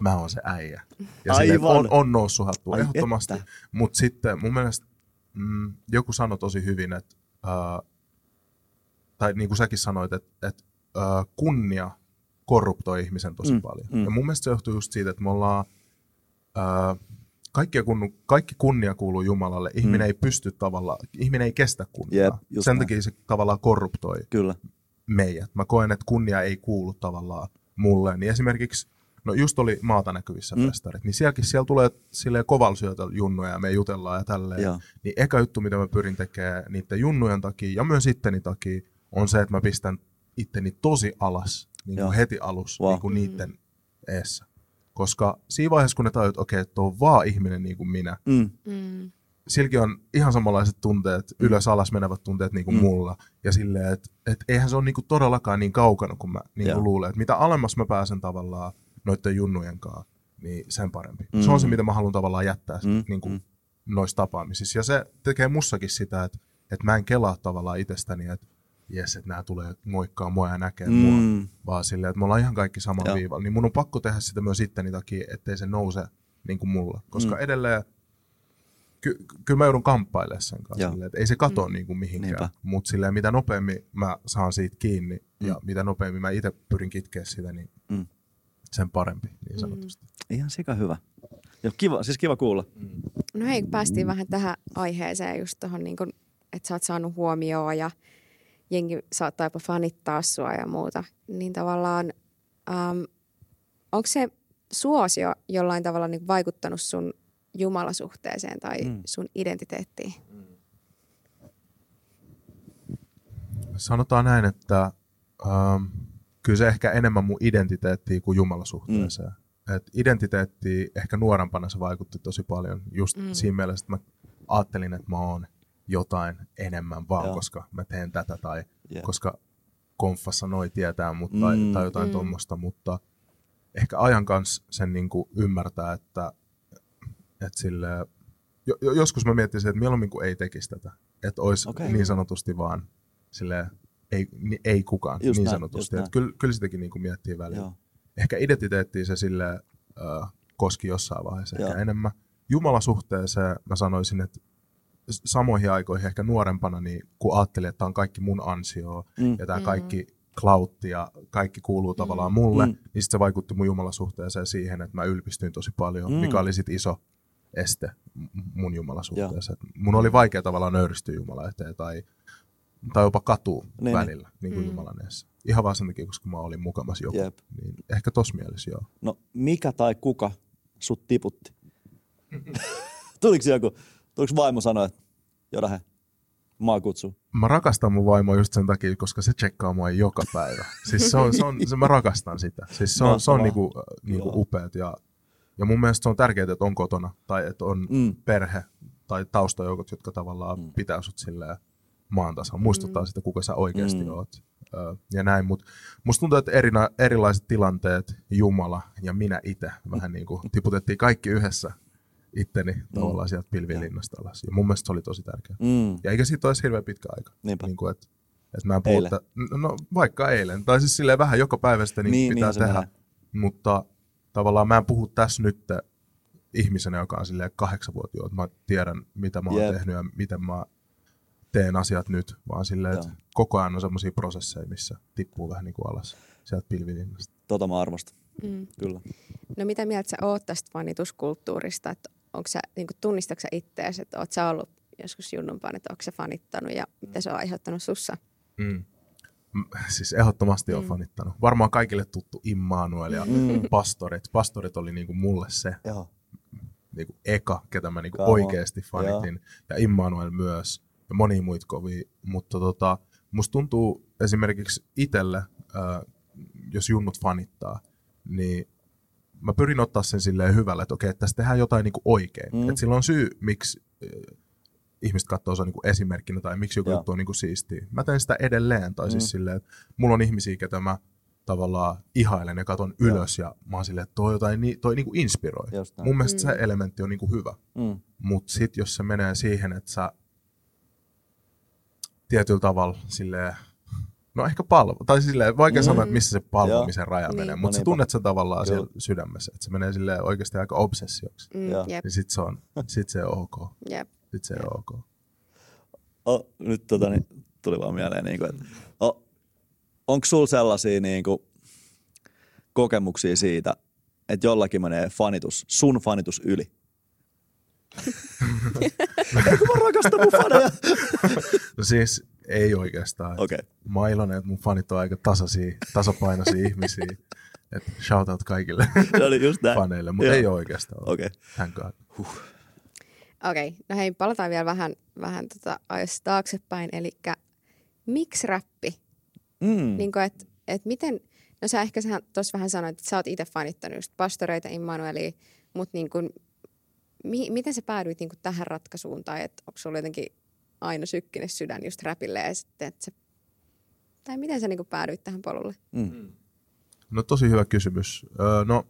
mä oon se äijä. Ja silleen, että Aivan. on, on noussut hattua Ai ehdottomasti. että. Mutta sitten mun mielestä mm, joku sanoi tosi hyvin, että, äh, tai niin kuin säkin sanoit, että, että kunnia korruptoi ihmisen tosi Mm, paljon. mm. Ja mun mielestä se johtuu just siitä, että me ollaan, äh, kaikki, kunnu, kaikki kunnia kuuluu Jumalalle. Ihminen Mm. ei pysty tavallaan, ihminen ei kestä kunniaa. Just Sen näin. takia se tavallaan korruptoi Kyllä. meidät. Mä koen, että kunnia ei kuulu tavallaan mulle. Niin esimerkiksi, no just oli maata näkyvissä Mm. festarit, niin sielläkin siellä tulee silleen kovalsyötä junnuja ja me jutellaan ja tälleen. Joo. Niin eka juttu, mitä mä pyrin tekemään niiden junnujen takia ja myös itteni takia, on se, että mä pistän itteni tosi alas niin kuin heti alus Wow. niin kuin niiden eessä. Koska siinä vaiheessa, kun ne tajut, että okei, että on vaan ihminen niin kuin minä, Mm. Mm. silläkin on ihan samanlaiset tunteet, Mm. ylös alas menevät tunteet niin kuin Mm. mm. mulla. Ja silleen, että et eihän se ole niin kuin todellakaan niin kaukana kuin mä niin kuin luulen. Että mitä alemmas mä pääsen tavallaan noiden junnujen kanssa, niin sen parempi. Mm. Mm. Se on se, mitä mä haluan tavallaan jättää Mm. mm. niin kuin Mm. noissa tapaamisissa. Ja se tekee mussakin sitä, että, että mä en kelaa tavallaan itsestäni, että jes, että nämä tulee moikkaa mua ja näkee mm. mua. Mm. Vaan silleen, että me ollaan ihan kaikki samalla Joo. viivalla. Niin mun on pakko tehdä sitä myös itteni takia, ettei se nouse niin kuin mulla. Koska Mm. mm. edelleen ky- kyllä mä joudun kamppailemaan sen kanssa. Silleen, että ei se katoa Mm. niin kuin mihinkään. Mutta mitä nopeammin mä saan siitä kiinni Mm. ja mitä nopeammin mä itse pyrin kitkeä sitä, niin Mm. sen parempi niin sanotusti. Ihan sika hyvä. Ja kiva, siis kiva kuulla. No hei, kun päästiin vähän tähän aiheeseen just tuohon, niin kun, että sä oot saanut huomioon ja jengi saattaa jopa fanittaa sua ja muuta. Niin tavallaan, ähm, onko se suosio jollain tavalla niin vaikuttanut sun jumalasuhteeseen tai Mm. sun identiteettiin? Sanotaan näin, että ähm, kyllä se ehkä enemmän mun identiteettiä kuin jumalasuhteeseen. Mm. Et identiteetti ehkä nuorempana se vaikutti tosi paljon just mm. siinä mielessä, että mä ajattelin, että mä oon jotain enemmän vaan, Joo. koska mä teen tätä tai yeah. koska konfassa noi tietää mut, tai, mm. tai jotain mm. tuommoista, mutta ehkä ajan kanssa sen niin kuin ymmärtää, että, että sille, jo, joskus mä miettisin, että mieluummin kuin ei tekisi tätä, että olisi okay. niin sanotusti vaan sille ei, ei kukaan just niin näin, sanotusti. Että kyllä, kyllä sitäkin niin kuin miettii välillä. Joo. Ehkä identiteettiä se sille äh, koski jossain vaiheessa Joo. ehkä enemmän. Jumalasuhteeseen mä sanoisin, että samoihin aikoihin ehkä nuorempana, niin kun ajattelin, että tämä on kaikki mun ansio mm. ja tämä mm. kaikki klautti ja kaikki kuuluu mm. tavallaan mulle, mm. niin sitten se vaikutti mun jumalasuhteeseen siihen, että mä ylpistyin tosi paljon, mm. mikä oli sitten iso este mun jumalasuhteeseen. Mun oli vaikea tavallaan nöyristyä Jumala eteen tai, tai jopa katua niin, välillä niin kuin mm. Jumalan edessä. Ihan vaan sen takia, koska mä olin mukamas joku. Jep. Niin ehkä tos mielessä joo. No mikä tai kuka sut tiputti? Tuliko joku Tuliko vaimo sanoa, että Jodahe, maa kutsuu? Mä rakastan mun vaimoa just sen takia, koska se tsekkaa mua joka päivä. Siis se on, se on, se, mä rakastan sitä. Siis se on, se on niinku, niinku upeat ja, ja mun mielestä se on tärkeää, että on kotona tai että on mm. perhe tai taustajoukot, jotka tavallaan mm. pitää sut silleen maan tasan. Muistuttaa mm. sitä, kuka sä oikeasti mm. oot. Ja näin, mutta musta tuntuu, että erina, erilaiset tilanteet, Jumala ja minä itse vähän niin kuin tiputettiin kaikki yhdessä itteni mm. tavallaan sieltä pilvilinnasta alas. Ja mun mielestä se oli tosi tärkeää. Mm. Ja eikä siitä olisi hirveän pitkä aika. Niinpä. Niin kuin, että, että mä en puhu, että, no vaikka eilen. Tai siis silleen vähän joka päivä sitä niin, niin pitää niin, tehdä. Menee. Mutta tavallaan mä en puhu tässä nyt ihmisenä, joka on silleen kahdeksanvuotio, että mä tiedän, mitä mä oon yep. tehnyt ja miten mä teen asiat nyt, vaan silleen, että koko ajan on semmoisia prosesseja, missä tippuu vähän niin kuin alas sieltä pilvilinnasta. Tota mä arvostan, mm. kyllä. No mitä mieltä sä oot tästä vanituskulttuurista, että onko sä, niin tunnistatko sä ittees, että oot sä ollut joskus junnumpaan, että onko sä fanittanut ja mitä se on aiheuttanut sussa? Mm. Siis ehdottomasti on mm. fanittanut. Varmaan kaikille tuttu Immanuel ja mm. pastorit. Pastorit oli niinku mulle se niinku eka, ketä mä niinku oikeasti fanitin. Joo. Ja Immanuel myös. Ja moni muita kovia. Mutta tota, musta tuntuu esimerkiksi itselle, äh, jos junnut fanittaa, niin mä pyrin ottaa sen silleen hyvällä, että okei, että tässä tehdään jotain niin kuin oikein. Mm. Että sillä on syy, miksi äh, ihmiset katsoo se niin kuin esimerkkinä tai miksi joku juttu on niin kuin siistiä. Mä teen sitä edelleen, tai siis mm. siis silleen, että mulla on ihmisiä, ketä mä tavallaan ihailen ja katon ylös ja mä oon silleen, että toi, jotain, toi niin kuin inspiroi. Mun mielestä mm. se elementti on niin kuin hyvä. Mm. Mutta sitten jos se menee siihen, että sä tietyllä tavalla silleen, No ehkä palvo. Tai silleen, vaikea mm. sanoa, että missä se palvomisen raja niin. menee, mutta sä tunnet sen tavallaan Kyllä. siellä sydämessä, että se menee sille oikeasti aika obsessioksi. Mm, niin sit se on, sit se on ok. Jep. Sit se on ok. Oh, nyt tota, niin, tuli vaan mieleen, niin kuin, että oh, onko sulla sellaisia niin kuin, kokemuksia siitä, että jollakin menee fanitus, sun fanitus yli? Eikö mä rakastan mun faneja? no siis ei oikeastaan. Okay. Mä oon iloinen, että mun fanit on aika tasaisia, tasapainoisia ihmisiä. Et shout out kaikille Se oli just faneille, mutta ei oikeastaan. Okei. Okay. Huh. Okei, okay. no hei, palataan vielä vähän, vähän tota ajassa taaksepäin. Eli miksi räppi? Mm. Niin kuin, että et miten, no sä ehkä tuossa vähän sanoit, että sä oot itse fanittanut just pastoreita, Immanuelia, mutta niin kuin, mi, miten sä päädyit niin kuin tähän ratkaisuun? Tai että onko sulla jotenkin aina sykkinen sydän just räpille ja sitten, että se, tai miten sä niin päädyit tähän polulle? Mm. No tosi hyvä kysymys. Öö, no,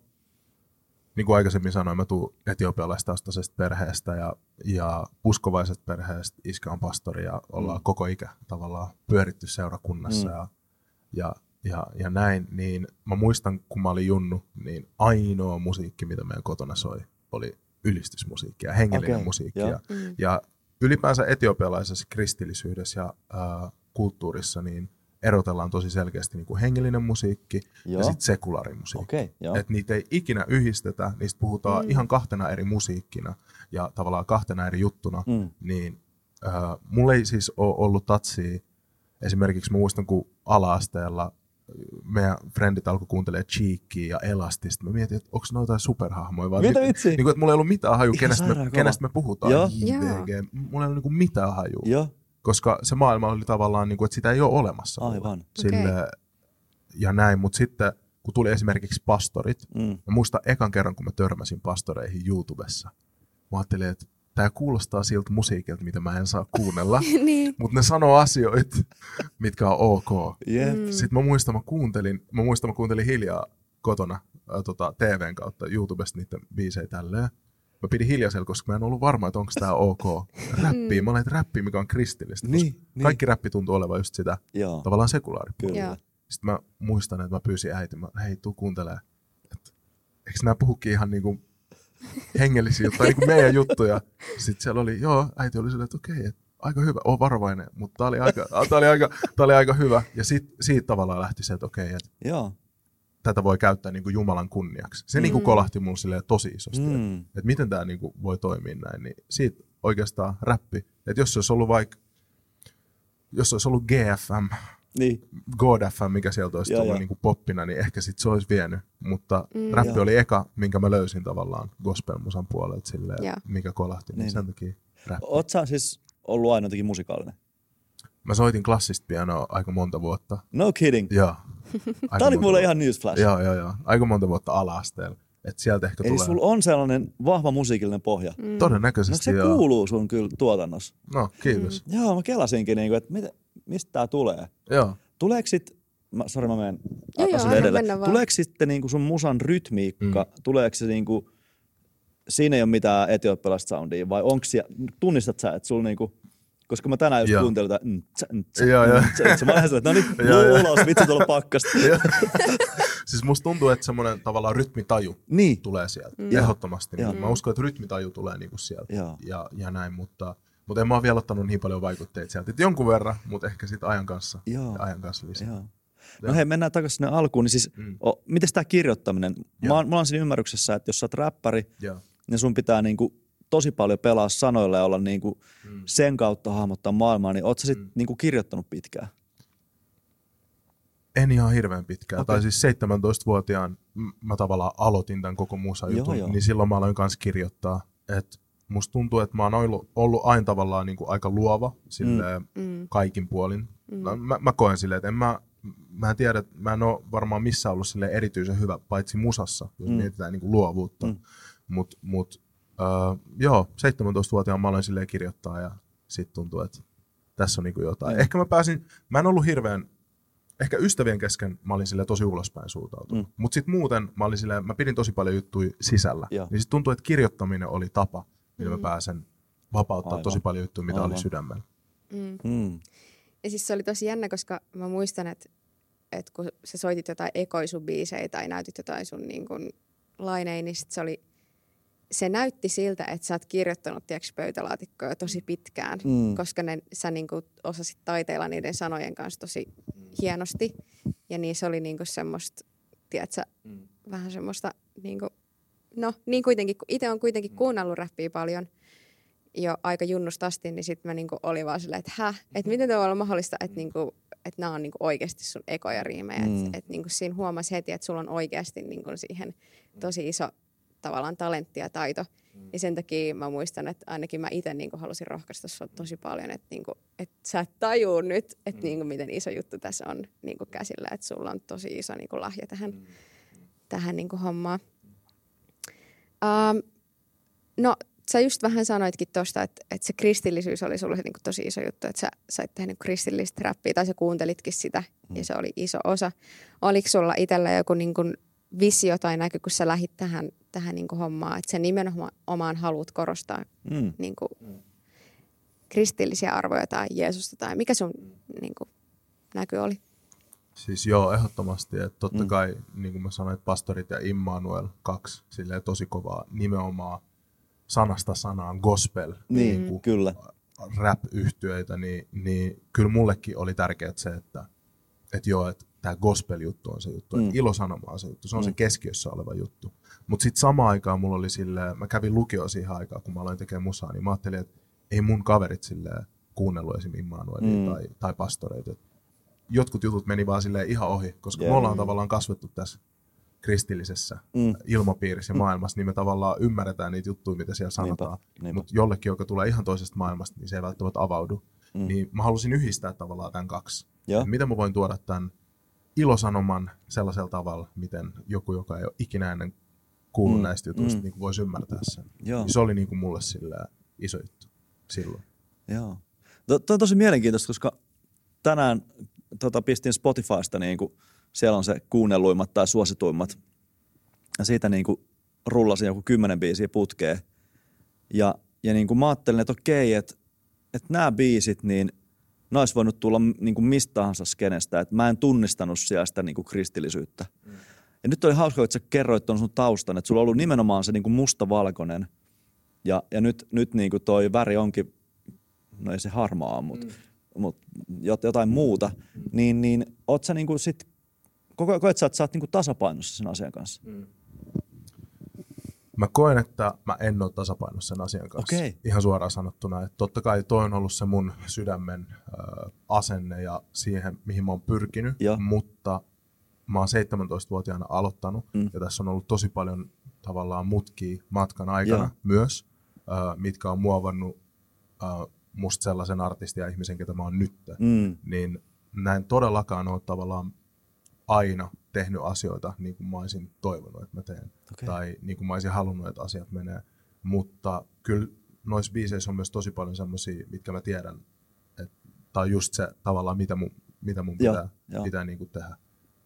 niin kuin aikaisemmin sanoin, mä tuun etiopialaistaustaisesta perheestä ja, ja uskovaisesta perheestä. Iskä on pastori ja ollaan mm. koko ikä tavallaan pyöritty seurakunnassa mm. ja, ja, ja, ja näin. Niin mä muistan, kun mä olin junnu, niin ainoa musiikki, mitä meidän kotona soi, oli ylistysmusiikkia, hengellinen okay. musiikki. Ja, mm. ja ylipäänsä etiopialaisessa kristillisyydessä ja äh, kulttuurissa niin erotellaan tosi selkeästi niin kuin hengellinen musiikki Joo. ja sitten sekulaarimusiikki. Okay, Et niitä ei ikinä yhdistetä, niistä puhutaan mm. ihan kahtena eri musiikkina ja tavallaan kahtena eri juttuna. Mm. Niin äh, mulla ei siis ole ollut tatsia, esimerkiksi muistan kun ala-asteella meidän frendit alkoi kuuntelemaan Cheekia ja Elastista. Mä mietin, että onko jotain superhahmoja. Vaan Mitä vitsi? Niin kuin, että mulla ei ollut mitään haju, kenestä me, kenestä me puhutaan. Joo. JVG. Mulla ei ollut niin mitään haju. Joo. Koska se maailma oli tavallaan, niin kuin, että sitä ei ole olemassa. Aivan. Sille, okay. ja näin, mutta sitten kun tuli esimerkiksi pastorit, Mm. mä muistan ekan kerran, kun mä törmäsin pastoreihin YouTubessa, mä ajattelin, että tämä kuulostaa siltä musiikilta, mitä mä en saa kuunnella, niin. mutta ne sanoo asioita, mitkä on ok. Jep. Mm. Sitten mä muistan, mä kuuntelin, mä muistan, mä kuuntelin hiljaa kotona ää, tota, TVn kautta YouTubesta niiden biisejä tälleen. Mä pidin hiljaisella, koska mä en ollut varma, että onko tää ok. Räppiä, mä olen räppiä, mikä on kristillistä. Niin, niin. Kaikki räppi tuntuu olevan just sitä Joo, tavallaan sekulaari. kyllä. Joo. Sitten mä muistan, että mä pyysin äiti, mä, hei, tuu kuuntelee. Et, eikö nämä puhukin ihan hengellisiltä tai niinku meidän juttuja? Sitten siellä oli, joo, äiti oli silleen, että okei, et, aika hyvä, oo varovainen, mutta tää oli aika, tää oli aika, tää oli aika hyvä. Ja sit, siitä tavallaan lähti se, että okei, että Joo. tätä voi käyttää niinku Jumalan kunniaksi. Se niinku kolahti mun silleen tosi isosti, mm. Mm. että et miten tämä niinku voi toimia näin. Niin siitä oikeastaan räppi, että jos se olisi ollut vaikka, jos se olisi ollut GFM, Niin. God FM, mikä sieltä olisi tullut niinku poppina, niin ehkä sit se olisi vienyt. Mutta Mm. räppi Joo. oli eka, minkä mä löysin tavallaan gospelmusan puolelta silleen, mikä kolahti, niin, Niin. niin sen takia räppi. Sä siis ollut aina jotenkin musikaalinen? Mä soitin klassista pianoa aika monta vuotta. No kidding. Joo. Tää oli mulle vuotta. ihan newsflash. Joo, joo, joo. Aika monta vuotta ala-asteella. Et sieltä ehkä Eli tulee. sulla on sellainen vahva musiikillinen pohja. Mm. No Todennäköisesti se joo. kuuluu sun kyllä tuotannossa. No, kiitos. Mm. Joo, mä kelasinkin, niinku, että mitä, mistä tää tulee. Joo. Tuleeko sit, mä, sori mä menen Joo, joo, mennä vaan. Tuleeko sitten niinku sun musan rytmiikka, mm. tuleeko se niinku, siinä ei ole mitään etiopialaista soundia, vai onko siellä, tunnistat sä, että sulla niinku, koska mä tänään just kuuntelin tätä, mm, tsa, mm, mm, joo. tsa, tsa. mä lähdin että no niin, ulos, vitsi tuolla pakkasta. Siis musta tuntuu, että semmoinen tavallaan rytmitaju niin, tulee sieltä. Mm. Ehdottomasti. Niin. Mä uskon, että rytmitaju tulee niinku sieltä. Ja, ja näin, mutta, mutta en mä ole vielä ottanut niin paljon vaikutteita sieltä. Et jonkun verran, mutta ehkä sitten ajan kanssa. Joo. Ja ajan kanssa lisää. Joo. No Joo. hei, mennään takaisin sinne alkuun. Niin siis, mm. O, miten tämä kirjoittaminen? Mä, oon- mä oon siinä ymmärryksessä, että jos sä oot räppäri, Joo. niin sun pitää niinku tosi paljon pelaa sanoilla ja olla niinku Mm. sen kautta hahmottaa maailmaa, niin oot sä sit Mm. niinku kirjoittanut pitkään? En ihan hirveän pitkään. Okay. Tai siis 17-vuotiaan m- mä tavallaan aloitin tämän koko musa Joo, jutun, joo. niin silloin mä aloin kanssa kirjoittaa. Et musta tuntuu, että mä oon ollut, ollut aina tavallaan niin kuin aika luova silleen, Mm. kaikin puolin. Mm. Mä, mä koen silleen, että en mä, mä en tiedä, mä en ole varmaan missään ollut silleen erityisen hyvä, paitsi musassa, jos Mm. mm. mietitään niin kuin luovuutta. Mm. Mm. Mutta mut, äh, joo, 17-vuotiaan mä aloin silleen kirjoittaa ja sitten tuntuu, että tässä on niin kuin jotain. Joo. Ehkä mä pääsin, mä en ollut hirveän, ehkä ystävien kesken mä olin silleen tosi ulospäin suuntautunut. Mm. Mm. Mutta sitten muuten mä olin silleen, mä pidin tosi paljon juttuja sisällä. Joo. Niin sitten tuntui, että kirjoittaminen oli tapa, millä Mm. mä pääsen vapauttaa Aivan. tosi paljon juttuja, mitä Aivan. oli sydämellä. Mm. Mm. Ja siis se oli tosi jännä, koska mä muistan, että, että kun sä soitit jotain ekoisubiisejä tai näytit jotain sun niin kuin laineja, niin sit se oli se näytti siltä, että sä oot kirjoittanut tiiäks, pöytälaatikkoja tosi pitkään, Mm. koska ne, sä niinku osasit taiteilla niiden sanojen kanssa tosi hienosti. Ja niin se oli niinku semmoista, tiedätkö, Mm. vähän semmoista, niinku, no niin kuitenkin, kun itse on kuitenkin kuunnellut räppiä paljon jo aika junnusta asti, niin sitten mä niinku olin vaan silleen, että häh, että miten tämä voi olla mahdollista, että niinku, että nämä on niinku oikeasti sun ekoja riimejä. Mm. Mm. Että et niinku siinä huomasi heti, että sulla on oikeasti niinku siihen tosi iso tavallaan talentti ja taito. Mm. Ja sen takia mä muistan, että ainakin mä itse niinku halusin rohkaista sua tosi paljon, että niinku, et sä et tajuu nyt, että niinku, miten iso juttu tässä on niinku käsillä, että sulla on tosi iso niinku, lahja tähän, tähän niinku, hommaan. Um, no, sä just vähän sanoitkin tuosta, että, että se kristillisyys oli sulle niinku, tosi iso juttu, että sä sait tehdä niinku, kristillistä räppiä tai sä kuuntelitkin sitä mm. ja se oli iso osa. Oliko sulla itsellä joku niinku, visio tai näky, kun sä lähit tähän, tähän niinku, hommaan, että sä nimenomaan haluat korostaa Mm. niinku, kristillisiä arvoja tai Jeesusta tai mikä sun niinku, näky oli? Siis joo, ehdottomasti. Että totta Mm. kai, niin kuin mä sanoin, että pastorit ja Immanuel, kaksi silleen tosi kovaa nimenomaan sanasta sanaan gospel Niin, kuin kyllä. rap-yhtyeitä, niin, niin kyllä mullekin oli tärkeää se, että, että joo, että tämä gospel-juttu on se juttu, Mm. että ilosanoma on se juttu, se on Mm. se keskiössä oleva juttu. Mutta sitten samaan aikaan mulla oli silleen, mä kävin lukio siihen aikaan, kun mä aloin tekemään musaa, niin mä ajattelin, että ei mun kaverit silleen kuunnellut esim. Immanuelia Mm. tai, tai pastoreita. Jotkut jutut meni vaan silleen ihan ohi, koska Joo. me ollaan tavallaan kasvettu tässä kristillisessä Mm. ilmapiirissä ja maailmassa, niin me tavallaan ymmärretään niitä juttuja, mitä siellä sanotaan. Mutta jollekin, joka tulee ihan toisesta maailmasta, niin se ei välttämättä avaudu. Mm. Mm. Niin mä halusin yhdistää tavallaan tämän kaksi. Et Miten mä voin tuoda tämän ilosanoman sellaisella tavalla, miten joku, joka ei ole ikinä ennen kuullut Mm, mm. näistä jutuista, mm. niin kuin voisi ymmärtää sen. Joo. Niin se oli niin kuin mulle sillä iso juttu silloin. Joo. Tuo on tosi mielenkiintoista, koska tänään tota, pistin Spotifysta, niin kuin, siellä on se kuunnelluimmat tai suosituimmat. Ja siitä niin kuin, rullasin joku kymmenen biisiä putkeen. Ja, ja niin kuin mä ajattelin, että okei, että, että nämä biisit, niin ne olisi voinut tulla niin kuin mistä tahansa skenestä. Että mä en tunnistanut siellä sitä niin kuin kristillisyyttä. Mm. Ja nyt oli hauska, että sä kerroit tuon sun taustan, että sulla on ollut nimenomaan se niin kuin mustavalkoinen. Ja, ja nyt, nyt niin kuin toi väri onkin no ei se harmaa, mutta mm. Jotain muuta, mm. niin, niin oot sä niinku sit, koko koet sä, että sä oot niinku tasapainossa sen asian kanssa? Mm. Mä koen, että mä en ole tasapainossa sen asian kanssa. Okei. Ihan suoraan sanottuna. Että totta kai toi on ollut se mun sydämen äh, asenne ja siihen, mihin mä oon pyrkinyt. Joo. Mutta mä oon 17-vuotiaana aloittanut Mm. ja tässä on ollut tosi paljon tavallaan mutkia matkan aikana Joo. myös, äh, mitkä on muovannut äh, musta sellaisen artistin ja ihmisen, ketä mä oon nyt. Mm. Niin näin todellakaan ole tavallaan aina tehnyt asioita niin kuin mä olisin toivonut, että mä teen. Okei. Tai niin kuin mä olisin halunnut, että asiat menee. Mutta kyllä noissa biiseissä on myös tosi paljon semmoisia, mitkä mä tiedän, että tai just se tavallaan, mitä mun, mitä mun pitää, joo. pitää niin kuin tehdä.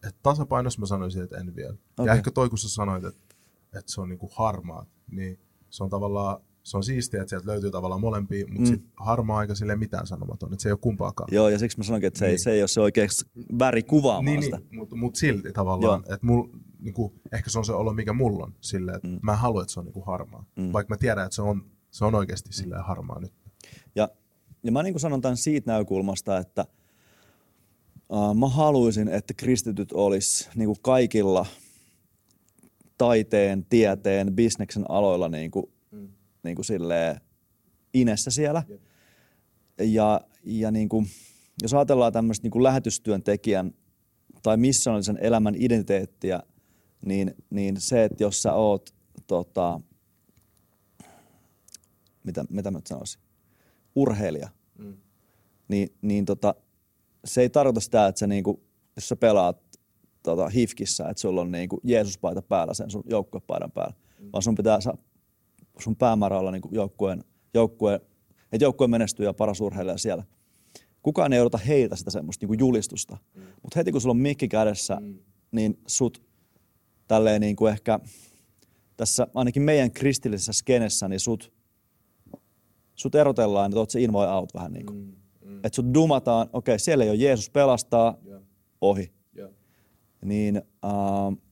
Et tasapainossa mä sanoisin, että en vielä. Okei. Ja ehkä toi, kun sä sanoit, että, että se on niin kuin harmaa, niin se on tavallaan, se on siistiä, että sieltä löytyy tavallaan molempia, mutta Mm. mm. sit harmaa aika silleen mitään sanomaton, että se ei ole kumpaakaan. Joo, ja siksi mä sanoinkin, että se, ei, Niin. se ei ole se oikea väri kuvaamaan Niin, sitä. niin mutta mut silti tavallaan, että mul, niinku, ehkä se on se olo, mikä mulla on, silleen, että Mm. mm. mä en halua, että se on niinku harmaa. Mm. Mm. Vaikka mä tiedän, että se on, se on oikeasti silleen harmaa nyt. Ja, ja mä niin sanon tämän siitä näkökulmasta, että uh, mä haluaisin, että kristityt olisi niin kuin kaikilla taiteen, tieteen, bisneksen aloilla niin kuin, mm. Niin kuin silleen inessä siellä. Ja, ja niin kuin, jos ajatellaan tämmöistä niin kuin lähetystyöntekijän tai missionallisen elämän identiteettiä, niin, niin se, että jos sä oot, tota, mitä, mitä mä nyt sanoisin, urheilija, Mm. niin, niin tota, se ei tarkoita sitä, että sä niinku, jos sä pelaat tota, hifkissä, että sulla on niinku Jeesuspaita päällä sen sun joukkuepaidan päällä, mm. vaan sun pitää sun päämäärä olla niinku joukkueen, joukkueen, että joukkue menestyy ja paras urheilija siellä. Kukaan ei odota heiltä sitä semmoista niinku julistusta, mm. mutta heti kun sulla on mikki kädessä, mm. niin sut tälleen niinku ehkä tässä ainakin meidän kristillisessä skenessä, niin sut, sut erotellaan, että oot se in vai out vähän niin kuin. Mm. Että sut dumataan, okei, siellä ei ole Jeesus pelastaa, Yeah. ohi. Yeah. Niin äh,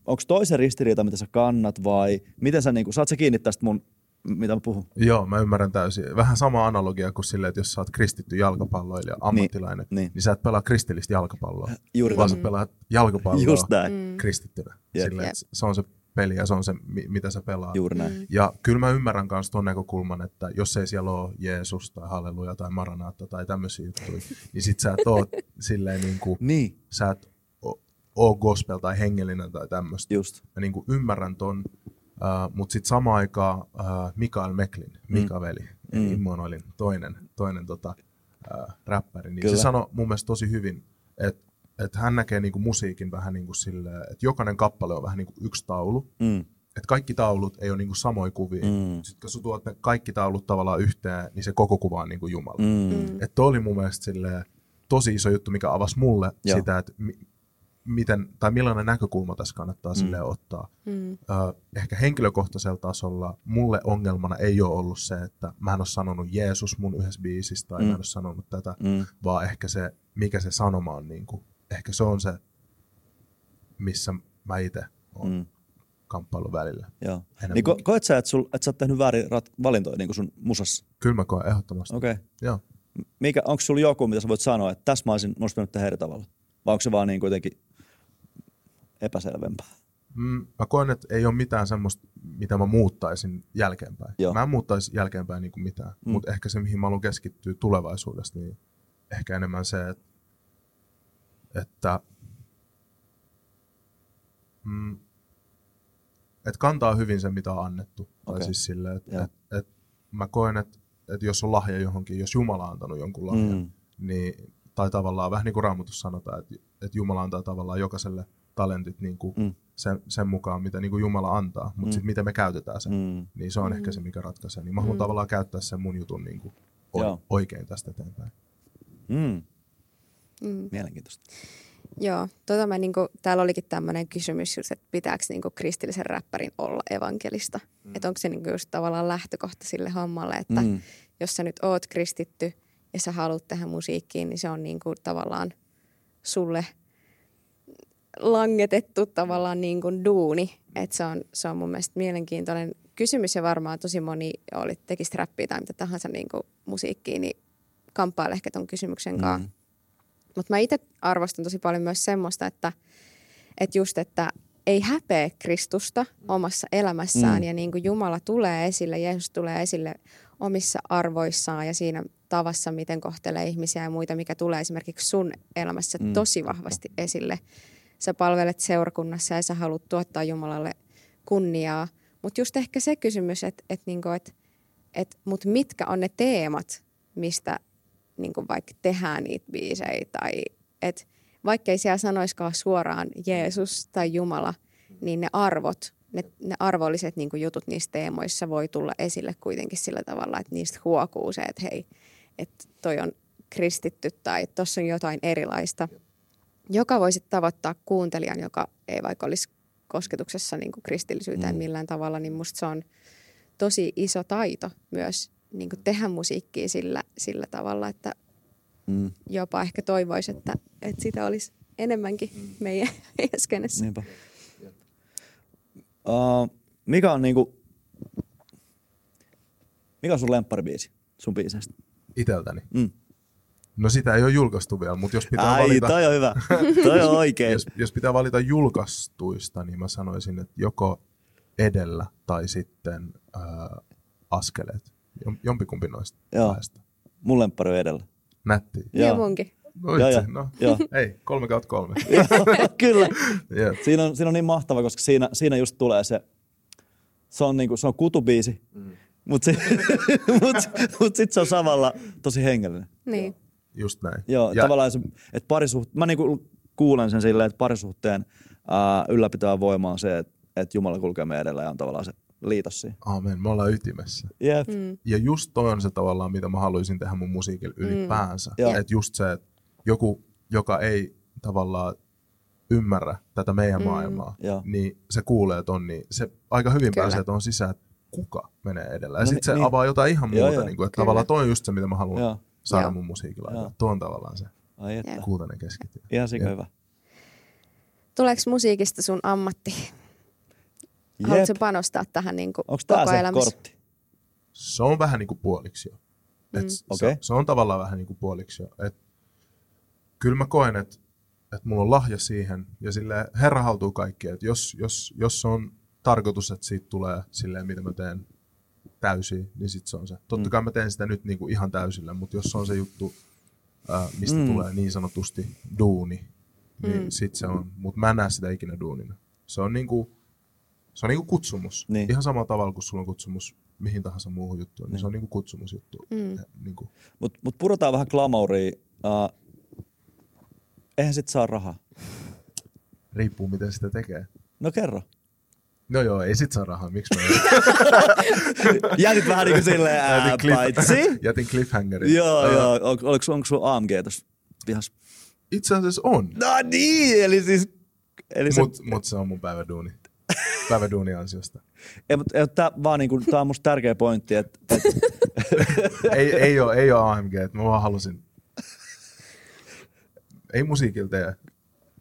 onko toisen ristiriita, mitä sä kannat vai miten sä, niin kuin, saat sä kiinni tästä mun, mitä mä puhun? Joo, mä ymmärrän täysin. Vähän sama analogia kuin silleen, että jos sä oot kristitty jalkapalloilija, ammattilainen, niin. niin, niin sä et pelaa kristillistä jalkapalloa, Juuri vaan sä pelaat jalkapalloa Just näin. Mm. kristittynä. Jep. Silleen, että se on se peli ja se on se, mi- mitä sä pelaat. Juuri näin. Mm. Ja kyllä mä ymmärrän myös tuon näkökulman, että jos ei siellä ole Jeesus tai Halleluja tai Maranata tai tämmöisiä juttuja, niin sit sä et oo silleen niin kuin, Niin, sä et oo- oo gospel tai hengellinen tai tämmöistä. just. Mä niin kuin ymmärrän ton, uh, mutta sitten samaan aikaan uh, Mikael Meklin, Mika Veli, Mm. mm. Immanuelin toinen, toinen tota, uh, räppäri, niin Kyllä. se sanoi mun mielestä tosi hyvin, että et hän näkee niinku musiikin vähän niin kuin silleen, että jokainen kappale on vähän niin kuin yksi taulu, Mm. että kaikki taulut ei ole niinku samoja kuvia. Mm. Mm. Sitten kun sä tuot ne kaikki taulut tavallaan yhteen, niin se koko kuva on niinku Jumala. Mm. Mm. Että oli mun mielestä silleen, tosi iso juttu, mikä avasi mulle Joo. Joo. sitä, että mi- miten, tai millainen näkökulma tässä kannattaa mm. silleen ottaa. Mm. Ö, ehkä henkilökohtaisella tasolla mulle ongelmana ei ole ollut se, että mä en ole sanonut Jeesus mun yhdessä biisissä tai mm. Mm. mä en ole sanonut tätä, Mm. vaan ehkä se, mikä se sanoma on, niin kuin, ehkä se on se, missä mä itse olen Mm. mm. kamppailun välillä. Joo. Niin ko- koet sä, että, sul, että sä oot tehnyt väärin rat- valintoja niin kuin sun musassa? Kyllä mä koen ehdottomasti. Okei. Okay. Joo. Mikä, onko sulla joku, mitä sä voit sanoa, että tässä mä olisin, pitänyt tehdä eri tavalla? Vai onko se vaan niin kuitenkin epäselvempää? Mm, mä koen, että ei ole mitään semmoista, mitä mä muuttaisin jälkeenpäin. Joo. Mä en muuttaisi jälkeenpäin niin kuin mitään, Mm. mutta ehkä se, mihin mä haluan keskittyä tulevaisuudessa, niin ehkä enemmän se, että, että, mm, että kantaa hyvin sen, mitä on annettu. Okay. Tai siis silleen, että, Joo. että, että mä koen, että, että jos on lahja johonkin, jos Jumala on antanut jonkun lahjan, Mm. niin tai tavallaan vähän niin kuin Raamatussa sanotaan, että, että Jumala antaa tavallaan jokaiselle talentit niin kuin Mm. sen, sen mukaan, mitä niin kuin Jumala antaa, mutta Mm. sitten miten me käytetään sen, Mm. niin se on Mm. ehkä se, mikä ratkaisee. Niin mä haluan Mm. tavallaan käyttää sen mun jutun niin kuin o- oikein tästä eteenpäin. Mm. Mm. Mielenkiintoista. Joo, tota mä niinku, täällä olikin tämmöinen kysymys just, että pitääkö niinku kristillisen räppärin olla evankelista. Mm. Että onko se niinku just tavallaan lähtökohta sille hommalle, että mm. Mm. jos sä nyt oot kristitty ja sä haluat tehdä musiikkiin, niin se on niinku tavallaan sulle langetettu tavallaan niin kuin duuni. Että se on, se on mun mielestä mielenkiintoinen kysymys ja varmaan tosi moni oli, tekisi räppiä tai mitä tahansa niin kuin musiikkiin, niin kamppaile ehkä ton kysymyksen kanssa. Mm. Mutta mä itse arvostan tosi paljon myös semmoista, että, että just, että ei häpeä Kristusta omassa elämässään Mm. ja niin kuin Jumala tulee esille, Jeesus tulee esille omissa arvoissaan ja siinä tavassa, miten kohtelee ihmisiä ja muita, mikä tulee esimerkiksi sun elämässä Mm. tosi vahvasti esille. Sä palvelet seurakunnassa ja sä haluat tuottaa Jumalalle kunniaa. Mutta just ehkä se kysymys, että et niinku, et, et, mut mitkä on ne teemat, mistä niinku vaikka tehdään niitä biisejä tai et, vaikkei siellä sanoiskaan suoraan Jeesus tai Jumala, niin ne arvot, ne, ne arvolliset niinku jutut niissä teemoissa voi tulla esille kuitenkin sillä tavalla, että niistä huokuu se, että hei, että toi on kristitty tai tuossa on jotain erilaista, joka voisi tavoittaa kuuntelijan, joka ei vaikka olisi kosketuksessa niin kuin kristillisyyteen Mm. millään tavalla, niin musta se on tosi iso taito myös niin kuin tehdä musiikkia sillä, sillä tavalla, että Mm. jopa ehkä toivoisi, että, että sitä olisi enemmänkin meidän, meidän skenessä. Niinpä. Uh, mikä on niinku, mikä on sun lempparibiisi sun biiseistä? Iteltäni. Mm. No sitä ei ole julkaistu vielä, mutta jos pitää Ai, valita... toi on hyvä. toi on oikein. jos, jos pitää valita julkaistuista, niin mä sanoisin, että joko edellä tai sitten ää, askeleet. Jom- Jompikumpi noista Joo. kahdesta. Mun lemppari on edellä. Nätti. Ja munkin. No, Joo, itse, joo. no. Joo. Ei, kolme kautta kolme. Kyllä. Jep. Siinä on, siinä on niin mahtava, koska siinä, siinä just tulee se, se on, niinku, se on kutubiisi, mm. mutta mut, mut sitten se on samalla tosi hengellinen. Niin. Just näin. Joo, ja, tavallaan se, että parisuht, mä niinku kuulen sen silleen, että parisuhteen ää, ylläpitävä voima on se, että, että Jumala kulkee meidän edellä ja on tavallaan se liitos siinä. Amen, me ollaan ytimessä. Jep. Mm. Ja just toi on se tavallaan, mitä mä haluaisin tehdä mun musiikilla ylipäänsä. Joo. Että just se, että joku, joka ei tavallaan ymmärrä tätä meidän Mm. maailmaa, Joo. niin se kuulee ton, niin se aika hyvin Kyllä. pääsee tuon sisään, että kuka menee edellä. Ja No sitten se niin. avaa jotain ihan Joo, muuta, joo. niin kuin, että Kyllä. tavallaan toi on just se, mitä mä haluan Joo. Saada Joo. mun musiikilla. Tuo on tavallaan se Ai että. Kultainen keskitie. Ihan Jep. hyvä. Tuleeko musiikista sun ammatti? Jep. Haluatko panostaa tähän niin kuin Onko koko tää se elämässä? kortti? Se on vähän niin kuin puoliksi jo. Et Mm. se, Okei. se on tavallaan vähän niin kuin puoliksi jo. Et kyllä mä koen, että et mulla on lahja siihen ja sille Herra haltuu kaikki. Et jos, jos, jos on tarkoitus, että siitä tulee silleen, mitä mä teen täysin, niin sit se on se. Totta Mm. kai mä teen sitä nyt niin kuin ihan täysillä, mutta jos se on se juttu, ää, mistä Mm. tulee niin sanotusti duuni, niin Mm. mm. sit se on. Mutta mä en näe sitä ikinä duunina. Se on niinku, se on niinku kutsumus. Niin. Ihan samalla tavalla kuin sulla on kutsumus mihin tahansa muuhun juttuun, niin, Niin. se on niinku kutsumusjuttu. Mm. Niinku, Mutta mut pudotaan vähän glamouria. Uh, eihän sit saa rahaa. riippuu miten sitä tekee. No kerro. No joo, ei sit saa rahaa, miksi mä Jätit vähän niinku silleen ää, jätin, cliff, paitsi. jätin cliffhangerin. joo, Ää, joo. On, oliko, onko sulla AMG tuossa pihassa? Itse asiassa on, No niin, eli siis... Eli se, mutta mut se on mun päiväduuni. Päiväduuni ansiosta. ei, mut, ei, tää, vaan niinku, tää on musta tärkeä pointti, että et, ei, ei, ole, ei ole AMG, mä vaan halusin. Ei musiikilta tee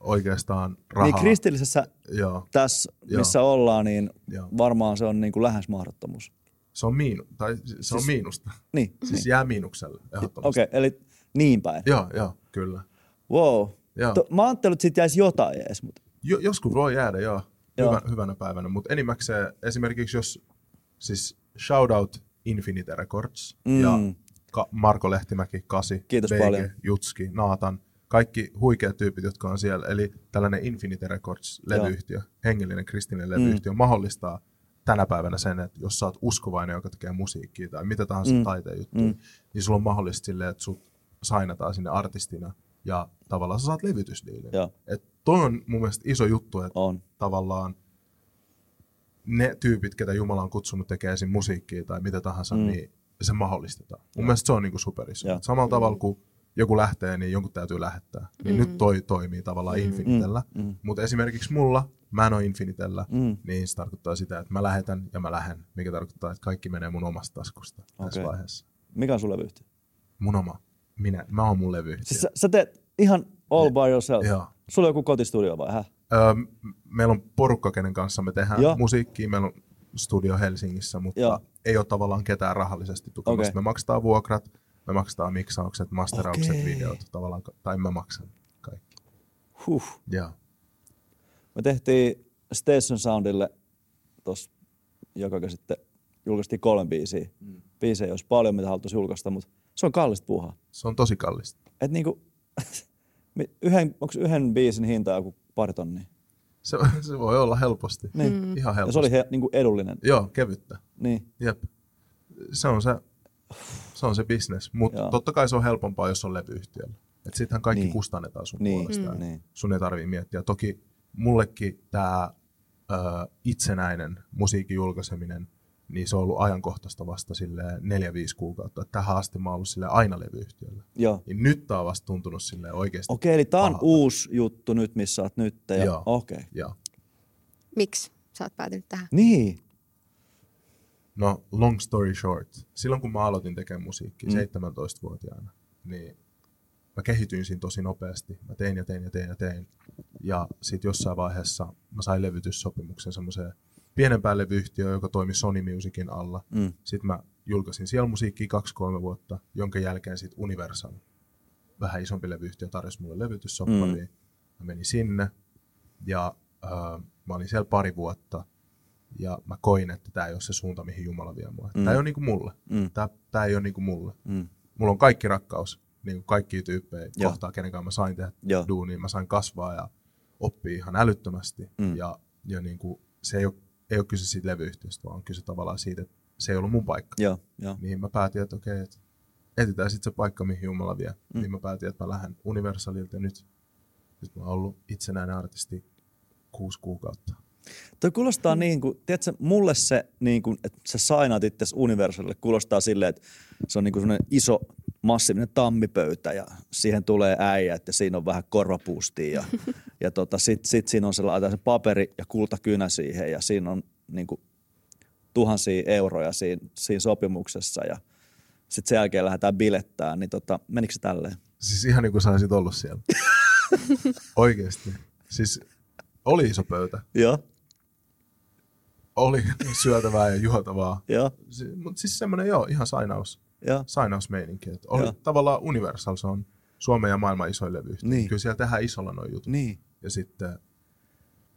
oikeastaan rahaa. niin kristillisessä Joo, tässä, Joo. missä ollaan, niin joo. varmaan se on niinku lähes mahdottomuus. Se on, miinu, tai se on Siis- miinusta. Niin, Siis jää miinukselle ehdottomasti. okei, okay, eli niin päin. Joo, joo, kyllä. Wow. Joo. To, mä ajattelin, että siitä jäisi jotain edes, mutta Jo, joskus voi jäädä, joo, Joo. Hyvä, hyvänä päivänä, mutta enimmäkseen esimerkiksi jos, siis shout out Infinite Records Mm. ja Ka- Marko Lehtimäki, Kasi, Kiitos BG, paljon. Jutski, Naatan, kaikki huikeat tyypit, jotka on siellä, eli tällainen Infinite Records-levyyhtiö, hengellinen kristillinen levyyhtiö, mahdollistaa tänä päivänä sen, että jos sä oot uskovainen, joka tekee musiikkia tai mitä tahansa Mm. mm. taiteen juttuja, Mm. mm. niin sulla on mahdollista silleen, että sut sainataan sinne artistina ja tavallaan sä saat levytysdiilin. Joo. Et toi on mun mielestä iso juttu, että On. tavallaan ne tyypit, ketä Jumala on kutsunut tekemään esim. musiikkia tai mitä tahansa, mm. niin se mahdollistetaan. Mun mielestä se on niinku superiso. Joo. Samalla tavalla kuin joku lähtee, niin jonkun täytyy lähettää. Niin nyt toi toimii tavallaan mm. Infinitellä. Mm. Mutta esimerkiksi mulla, mä en ole Infinitellä, Mm. niin se tarkoittaa sitä, että mä lähetän ja mä lähden, mikä tarkoittaa, että kaikki menee mun omasta taskusta tässä Okei. vaiheessa. Mikä on sun levyyhtiö? Mun oma. Minä, mä oon mun levyyhtiö. Siis sä, sä teet ihan all by yourself. Joo. Sulla on joku kotistudio vai? Hä? Öö, meillä on porukka, kenen kanssa me tehdään Joo. musiikkia. Meillä on studio Helsingissä, mutta Joo. ei ole tavallaan ketään rahallisesti tukemassa. Okei. Me maksetaan vuokrat, me maksetaan miksaukset, masteraukset, Okei. videot, tavallaan, tai mä maksan kaikki. Huh. Joo. Me tehtiin Station Soundille tos, joka sitten julkaistiin kolme biisiä. Mm. Biisejä olisi paljon, mitä haluttaisiin julkaista, mutta se on kallista puuhaa. Se on tosi kallista. Et niinku, yhden, onko yhden biisin hinta joku pari tonnia? Se, se voi olla helposti. Niin. Ihan Ja helposti. se oli he, niinku edullinen. Joo, kevyttä. Niin. Jep. Se on se, se, on se business. Mutta totta kai se on helpompaa, jos on levyyhtiöllä. Et sittenhän kaikki Niin. kustannetaan sun Niin. puolesta. ja Niin. Sun ei tarvii miettiä. Toki mullekin tämä itsenäinen musiikin julkaiseminen, niin se on ollut ajankohtaista vasta sille 4-5 kuukautta. Tähän asti mä oon ollut sille aina levyyhtiöllä. Joo. Niin nyt tää on vasta tuntunut sille oikeasti. Okei, eli tää on pahalta. uusi juttu nyt, missä oot nyt. Ja, Joo. Okei. Joo. Miksi sä oot päätynyt tähän? Niin. No, long story short. Silloin kun mä aloitin tekemään musiikkia Mm. mm. 17-vuotiaana, niin mä kehityin siinä tosi nopeasti. Mä tein ja tein ja tein ja tein. Ja sitten jossain vaiheessa mä sain levytyssopimuksen semmoiseen pienempään levyyhtiöön, joka toimi Sony Musicin alla. Mm. Sitten mä julkaisin siellä musiikkia kaksi-kolme vuotta, jonka jälkeen sitten Universal, vähän isompi levyyhtiö, tarjosi mulle levytyssoppariin. Mm. Mä menin sinne ja äh, mä olin siellä pari vuotta ja mä koin, että tämä ei ole se suunta, mihin Jumala vie mua. Mm. Tämä ei ole niinku mulle. Mm. Tämä, tämä ei ole niinku mulle. Mm. Mulla on kaikki rakkaus, niin kaikki tyyppejä Joo. kohtaa, kenen kanssa mä sain tehdä Joo. duunia. Mä sain kasvaa ja oppia ihan älyttömästi. Mm. Ja, ja niinku, se ei ole, ei ole kyse siitä levyyhtiöstä, vaan on kyse tavallaan siitä, että se ei ollut mun paikka. Joo, joo. Niin mä päätin, että okei, että etsitään sitten se paikka, mihin Jumala vie. Mm. Niin mä päätin, että mä lähden Universalilta ja nyt, nyt mä oon ollut itsenäinen artisti kuusi kuukautta. Toi kuulostaa niin kuin, tiedätkö, mulle se, niin kuin, että sä sainaat itse Universalille, kuulostaa silleen, että se on niin kuin iso, massiivinen tammipöytä ja siihen tulee äijät ja siinä on vähän korvapuustia ja, ja tota, sit, sit siinä on sellainen se paperi ja kultakynä siihen ja siinä on niin kuin, tuhansia euroja siinä, siinä sopimuksessa ja sitten sen jälkeen lähdetään bilettään, niin tota, menikö se tälleen? Siis ihan niin kuin sä olisit ollut siellä. Oikeesti. Siis oli iso pöytä. Joo, Oli syötävää ja juotavaa. Si- Mutta siis semmoinen joo, ihan sainaus, joo. sainausmeininki. Et oli Joo. tavallaan Universal, se on Suomen ja maailman isoin levyyhtiö. Niin. Kyllä siellä tehdään isolla noin jutut. Niin, Ja sitten,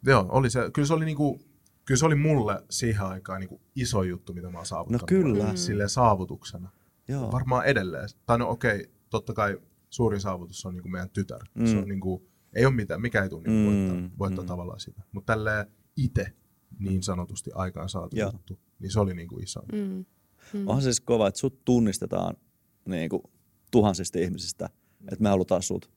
joo, oli se, kyllä se oli niinku, kyllä se oli mulle siihen aikaan niinku iso juttu, mitä mä oon saavuttanut. No kyllä. Mm. Silleen saavutuksena. joo. Varmaan edelleen. Tai no okei, totta kai suurin saavutus on niinku meidän tytär. Mm. Se on niinku, ei ole mitään, mikä ei tule niinku Mm, voittaa, voittaa mm. tavallaan sitä. Mutta tälleen itse niin sanotusti aikaan saatu Joo. juttu, niin se oli niinku iso. Mm. Mm. Onhan se siis kova, että sut tunnistetaan niin kuin, tuhansista ihmisistä, että me halutaan sut.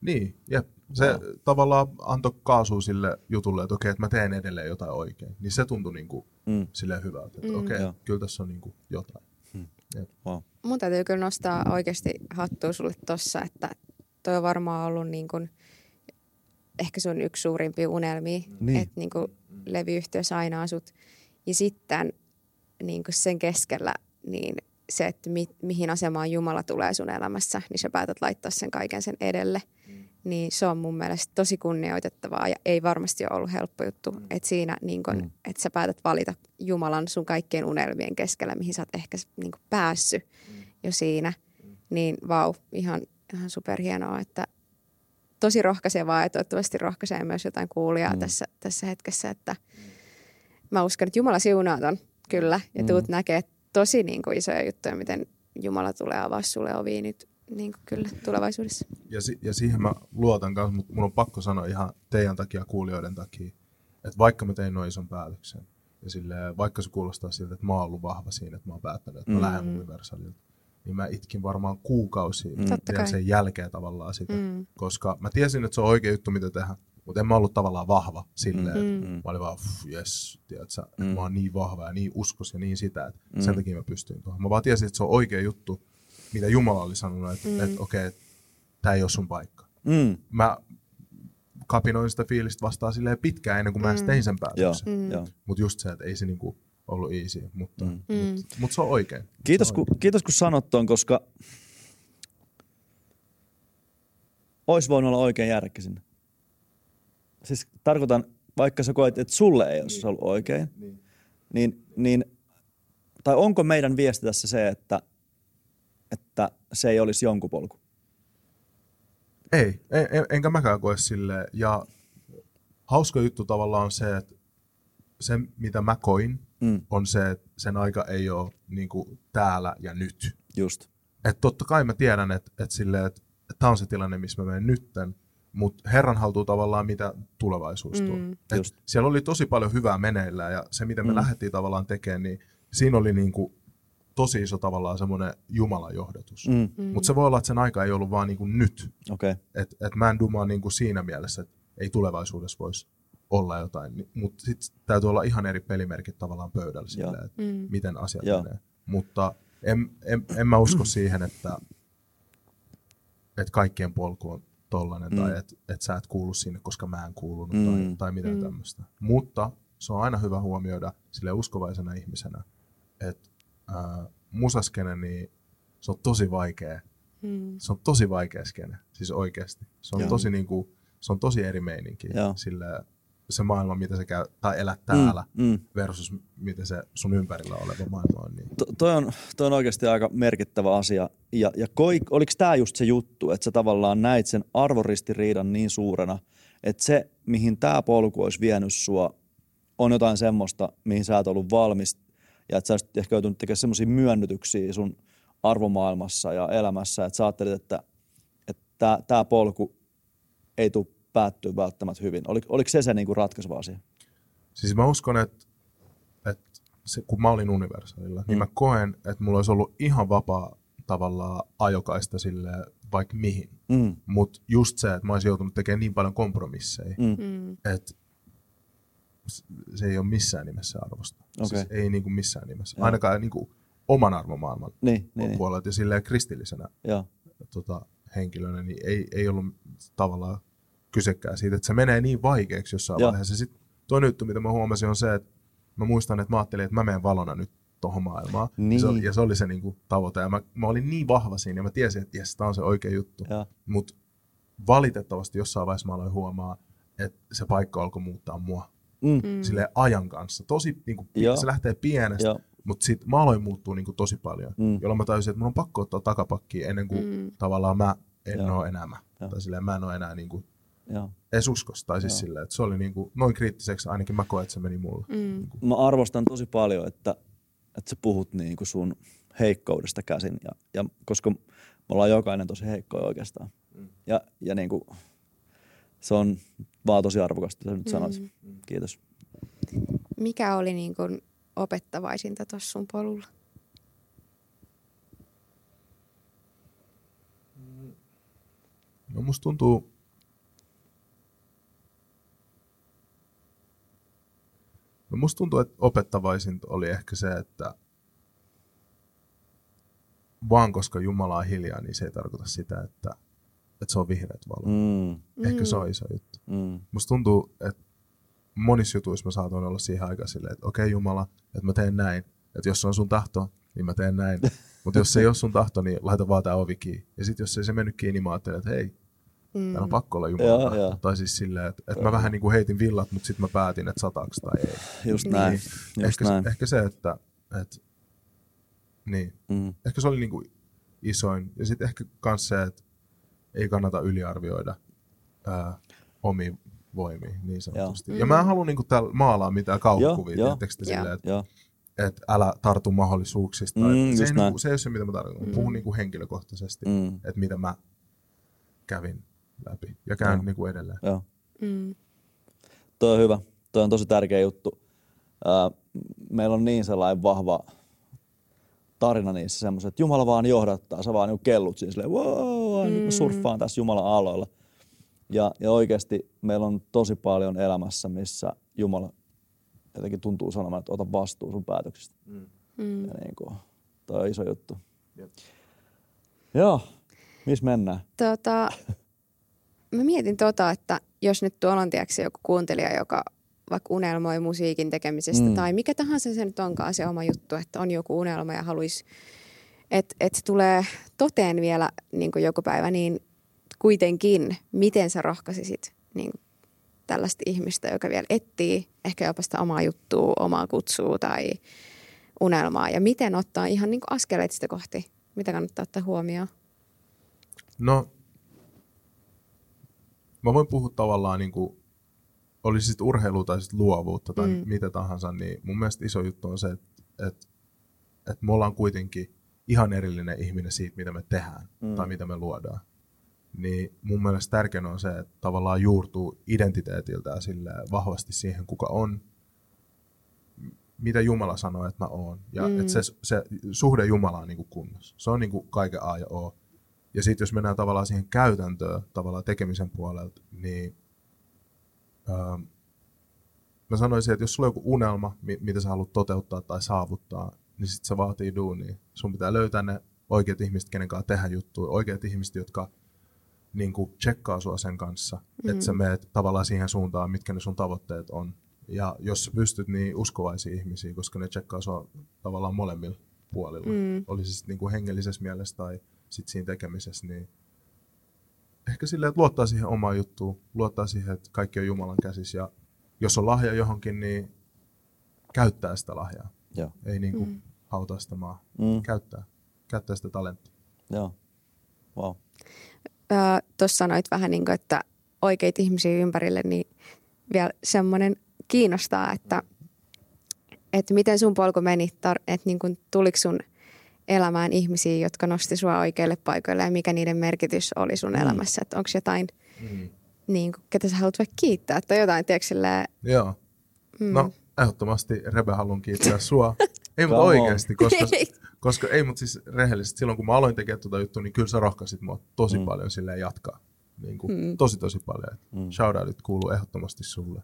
Niin, jep. Se Wow. tavallaan antoi kaasua sille jutulle, että okei, että mä teen edelleen jotain oikein. Niin se tuntui niinku Mm. silleen hyvältä, että Mm. okei, Joo. kyllä tässä on niinku jotain. Wow. Mun täytyy kyllä nostaa oikeasti hattua sulle tossa, että toi on varmaan ollut niin kuin, ehkä sun yksi suurimpia unelmia, Niin. että niin kuin levyyhtiö sainaa sut. Ja sitten niin kuin sen keskellä niin se, että mi, mihin asemaan Jumala tulee sun elämässä, niin sä päätät laittaa sen kaiken sen edelle. Niin se on mun mielestä tosi kunnioitettavaa ja ei varmasti ole ollut helppo juttu. Että siinä, niin kun, Mm. että sä päätät valita Jumalan sun kaikkien unelmien keskellä, mihin sä oot ehkä niin päässyt jo siinä. Niin vau, ihan, ihan superhienoa, että tosi rohkaisevaa ja toivottavasti rohkaisee myös jotain kuulijaa Mm. tässä, tässä hetkessä, että mä uskon, että Jumala siunaa ton kyllä ja Mm. tuut näkee tosi niin kuin isoja juttuja, miten Jumala tulee avaa sulle oviin nyt niin kuin kyllä tulevaisuudessa. Ja, si- ja siihen mä luotan kanssa, mutta mun on pakko sanoa ihan teidän takia, kuulijoiden takia, että vaikka mä tein noin ison päätöksen, ja silleen, vaikka se kuulostaa siltä, että mä oon ollut vahva siinä, että mä oon päättänyt, että mä Mm. lähden Universalilta, niin mä itkin varmaan kuukausia mm. Sen jälkeen tavallaan sitä. Mm. Koska mä tiesin, että se on oikea juttu, mitä tehdä, mutta en mä ollut tavallaan vahva silleen. Mm. Mm. Mä olin vaan, jes, tiedätkö, mm. mä oon niin vahva ja niin uskos ja niin sitä, että mm. sen takia mä pystyin tuohon. Mä vaan tiesin, että se on oikea juttu, mitä Jumala oli sanonut, että, mm. että okei, okay, tämä ei ole sun paikka. Mm. Mä kapinoin sitä fiilistä vastaan silleen pitkään ennen kuin mä mm. tein sen päätöksen. Mm. Mutta just se, että ei se niinku ollut easy, mutta Mm. mut, mut se on oikein. Kiitos, se on kun, kiitos kun sanot ton, koska ois voinut olla oikein järkkä sinne. Siis tarkoitan, vaikka sä koet, että sulle ei olisi ollut oikein, Niin. niin, niin, tai onko meidän viesti tässä se, että, että se ei olisi jonkun polku? Ei, en, en, enkä mäkään koe silleen. Ja hauska juttu tavallaan on se, että se mitä mä koin, Mm, on se, että sen aika ei ole niinku täällä ja nyt. just. Et totta kai mä tiedän, että et silleen, että et tämä on se tilanne, missä mä menen nytten, mutta Herran haltuu tavallaan, mitä tulevaisuus tuo. Mm. Et Just. siellä oli tosi paljon hyvää meneillään ja se, mitä me Mm. lähdettiin tavallaan tekemään, niin siinä oli niinku tosi iso tavallaan semmoinen Jumalan johdatus. Mm. Mm, Mutta se voi olla, että sen aika ei ollut vaan niinku nyt. Okei. Okay. Et, et mä en dumaa niinku siinä mielessä, että ei tulevaisuudessa voisi olla jotain. Mutta sitten täytyy olla ihan eri pelimerkit tavallaan pöydällä silleen, että Mm. miten asiat Joo. menee. Mutta en, en, en mä usko siihen, että, että kaikkien polku on tollainen Mm. tai että että sä et kuulu sinne, koska mä en kuulunut Mm. tai, tai mitään Mm. mm. tämmöistä. Mutta se on aina hyvä huomioida sille uskovaisena ihmisenä, että äh, musaskene, niin se on tosi vaikea. Mm. Se on tosi vaikea skene, siis oikeasti. Se on, Joo. tosi, niinku, se on tosi eri meininki. Joo. Sille, se maailma, mitä sä käy, tai elät täällä, Mm, mm. versus miten se sun ympärillä oleva maailma on. Niin. To, toi, on, toi on oikeasti aika merkittävä asia. Ja, ja oliko tämä just se juttu, että sä tavallaan näit sen arvoristiriidan niin suurena, että se, mihin tämä polku olisi vienyt sua, on jotain semmoista, mihin sä et ollut valmis. Ja että sä olisit ehkä joutunut tekemään semmoisia myönnytyksiä sun arvomaailmassa ja elämässä, että sä ajattelit, että että tämä polku ei tule päättyä välttämättä hyvin. Oliko, oliko se se niinku ratkaiseva asia? Siis mä uskon, että, että se, kun mä olin universaalilla, mm. niin mä koen, että mulla olisi ollut ihan vapaa tavallaan ajokaista sille vaikka mihin. Mm, Mutta just se, että mä olisin joutunut tekemään niin paljon kompromisseja, mm. mm, Mm. että se ei ole missään nimessä arvosta. Okei. Siis ei niin kuin missään nimessä. Joo. Ainakaan niin kuin oman arvomaailman niin, niin, niin. puolelta ja silleen kristillisenä Joo. tota, henkilönä, niin ei, ei ollut tavallaan kysekään siitä, että se menee niin vaikeaksi jossain Joo. vaiheessa. Sitten toinen juttu, mitä mä huomasin, on se, että mä muistan, että mä ajattelin, että mä menen valona nyt tuohon maailmaan. Niin. Ja, se oli, ja se oli se niin kuin, tavoite. Ja mä, mä olin niin vahva siinä ja mä tiesin, että jes, tää on se oikea juttu. Mutta valitettavasti jossain vaiheessa mä aloin huomaa, että se paikka alkoi muuttaa mua Mm. Mm. silleen ajan kanssa. Tosi, niin kuin, Joo. se lähtee pienestä, Joo. mutta sitten mä aloin muuttua niin kuin, tosi paljon, Mm. jolloin mä tajusin, että mun on pakko ottaa takapakkia ennen kuin Mm. tavallaan mä en Joo. ole enää mä. Joo. Tai silleen mä en ole enää niin kuin, Joo. edes uskossa. Tai siis silleen, että se oli niin kuin, noin kriittiseksi, ainakin mä koen, että se meni mulle. Mm. Mä arvostan tosi paljon, että, että sä puhut niin kuin sun heikkoudesta käsin. Ja, ja koska me ollaan jokainen tosi heikkoja oikeastaan. Mm. Ja, ja niin kuin, se on vaan tosi arvokasta, että sä nyt sanoit. Kiitos. Mikä oli niin kuin opettavaisinta tuossa sun polulla? No musta tuntuu, no musta tuntuu, että opettavaisinta oli ehkä se, että vaan koska Jumala on hiljaa, niin se ei tarkoita sitä, että, että se on vihreät valo. Mm. Mm, Ehkä se on iso juttu. mm, Musta tuntuu, että monissa jutuissa mä saatoin olla siihen aikaan silleen, että okei okay, Jumala, että mä teen näin. Että jos se on sun tahto, niin mä teen näin. Mutta jos se ei ole sun tahto, niin laita vaan tää ovi kiinni. Ja sitten jos ei se mennyt kiinni, mä ajattelin, että hei, Mm. täällä on pakko olla tahto. joo. Tai siis silleen, että, että mä vähän niin kuin heitin villat, mutta sitten mä päätin, että sataaks tai ei. just Niin. näin. Just ehkä, näin. ehkä se, että, että niin. Mm, Ehkä se oli niin kuin isoin. Ja sitten ehkä myös se, että ei kannata yliarvioida ää, omia voimia niin sanotusti. Joo. Ja mä en halua niin täällä maalaa mitään kauhukuvia, Joo, te joo. silleen, että, joo. että älä tartu mahdollisuuksista. Mm, se, ei, näin. niin kuin, se ei ole se, mitä mä tarkoitan. Mm. Puhun niin kuin henkilökohtaisesti, Mm, että mitä mä kävin läpi ja käyn Joo. niin kuin edelleen. joo. Mm. Toi on hyvä. Toi on tosi tärkeä juttu. Ää, meillä on niin sellainen vahva tarina niissä semmoiset, että Jumala vaan johdattaa, sä vaan niin kellut siinä silleen, wow, mm. surffaan tässä Jumalan aloilla. Ja, ja oikeasti meillä on tosi paljon elämässä, missä Jumala jotenkin tuntuu sanomaan, että ota vastuu sun päätöksistä. Mm. Mm. Ja niin kuin, toi on iso juttu. Jep. Joo, missä mennään? Tota, mä mietin tota, että jos nyt tuolla on tiedätkö, joku kuuntelija, joka vaikka unelmoi musiikin tekemisestä mm. tai mikä tahansa se nyt onkaan se oma juttu, että on joku unelma ja haluaisi, että et se tulee toteen vielä niin kuin joku päivä, niin kuitenkin, miten sä rohkaisisit niin tällaista ihmistä, joka vielä etsii ehkä jopa sitä omaa juttua, omaa kutsua tai unelmaa ja miten ottaa ihan niin kuin askeleet sitä kohti, mitä kannattaa ottaa huomioon? No, mä voin puhua tavallaan niin kuin olisi sitten urheilu tai sit luovuutta tai mm. mitä tahansa, niin mun mielestä iso juttu on se, että, että, että me ollaan kuitenkin ihan erillinen ihminen siitä, mitä me tehdään mm. tai mitä me luodaan. Niin mun mielestä tärkeää on se, että tavallaan juurtuu identiteetiltä sille vahvasti siihen, kuka on, mitä Jumala sanoo, että mä oon. Ja mm. että se, se suhde Jumalaan niin kunnossa. Se on niin kuin kaiken A ja O. Ja sitten jos mennään tavallaan siihen käytäntöön, tavallaan tekemisen puolelta, niin Ähm, mä sanoisin, että jos sulla on joku unelma, mitä sä haluat toteuttaa tai saavuttaa, niin sit se vaatii duunia. Sun pitää löytää ne oikeat ihmiset, kenen kanssa tehdä juttuja, oikeat ihmiset, jotka niin kuin tsekkaa sua sen kanssa, mm. että sä meet tavallaan siihen suuntaan, mitkä ne sun tavoitteet on. Ja jos sä pystyt, niin uskovaisia ihmisiä, koska ne tsekkaa sua tavallaan molemmilla puolilla. Mm. Oli se sitten niin kuin hengellisessä mielessä tai sit siinä tekemisessä, niin ehkä silleen, että luottaa siihen omaan juttuun, luottaa siihen, että kaikki on Jumalan käsissä ja jos on lahja johonkin, niin käyttää sitä lahjaa. Joo. Ei niin kuin mm. hautaa sitä maa. Mm. Käyttää. Käyttää sitä talenttia. Joo. Wow. Tuossa sanoit vähän niin kuin, että oikeita ihmisiä ympärille, niin vielä semmoinen kiinnostaa, että, että miten sun polku meni, että niin kuin, tuliko sun – elämään ihmisiä, jotka nosti sua oikeille paikoille ja mikä niiden merkitys oli sun mm. elämässä. Että onko jotain, mm. niin kuin, ketä sä haluat vaikka kiittää tai jotain, tiedätkö silleen... Joo. Mm. No, ehdottomasti Rebe haluan kiittää sua. ei mutta oikeasti, koska, koska ei mutta siis rehellisesti, silloin kun mä aloin tekemään tuota juttua, niin kyllä sä rohkaisit mua tosi mm. paljon silleen jatkaa. Niin kuin, mm. Tosi tosi paljon. Mm. Shoutoutit kuuluu ehdottomasti sulle.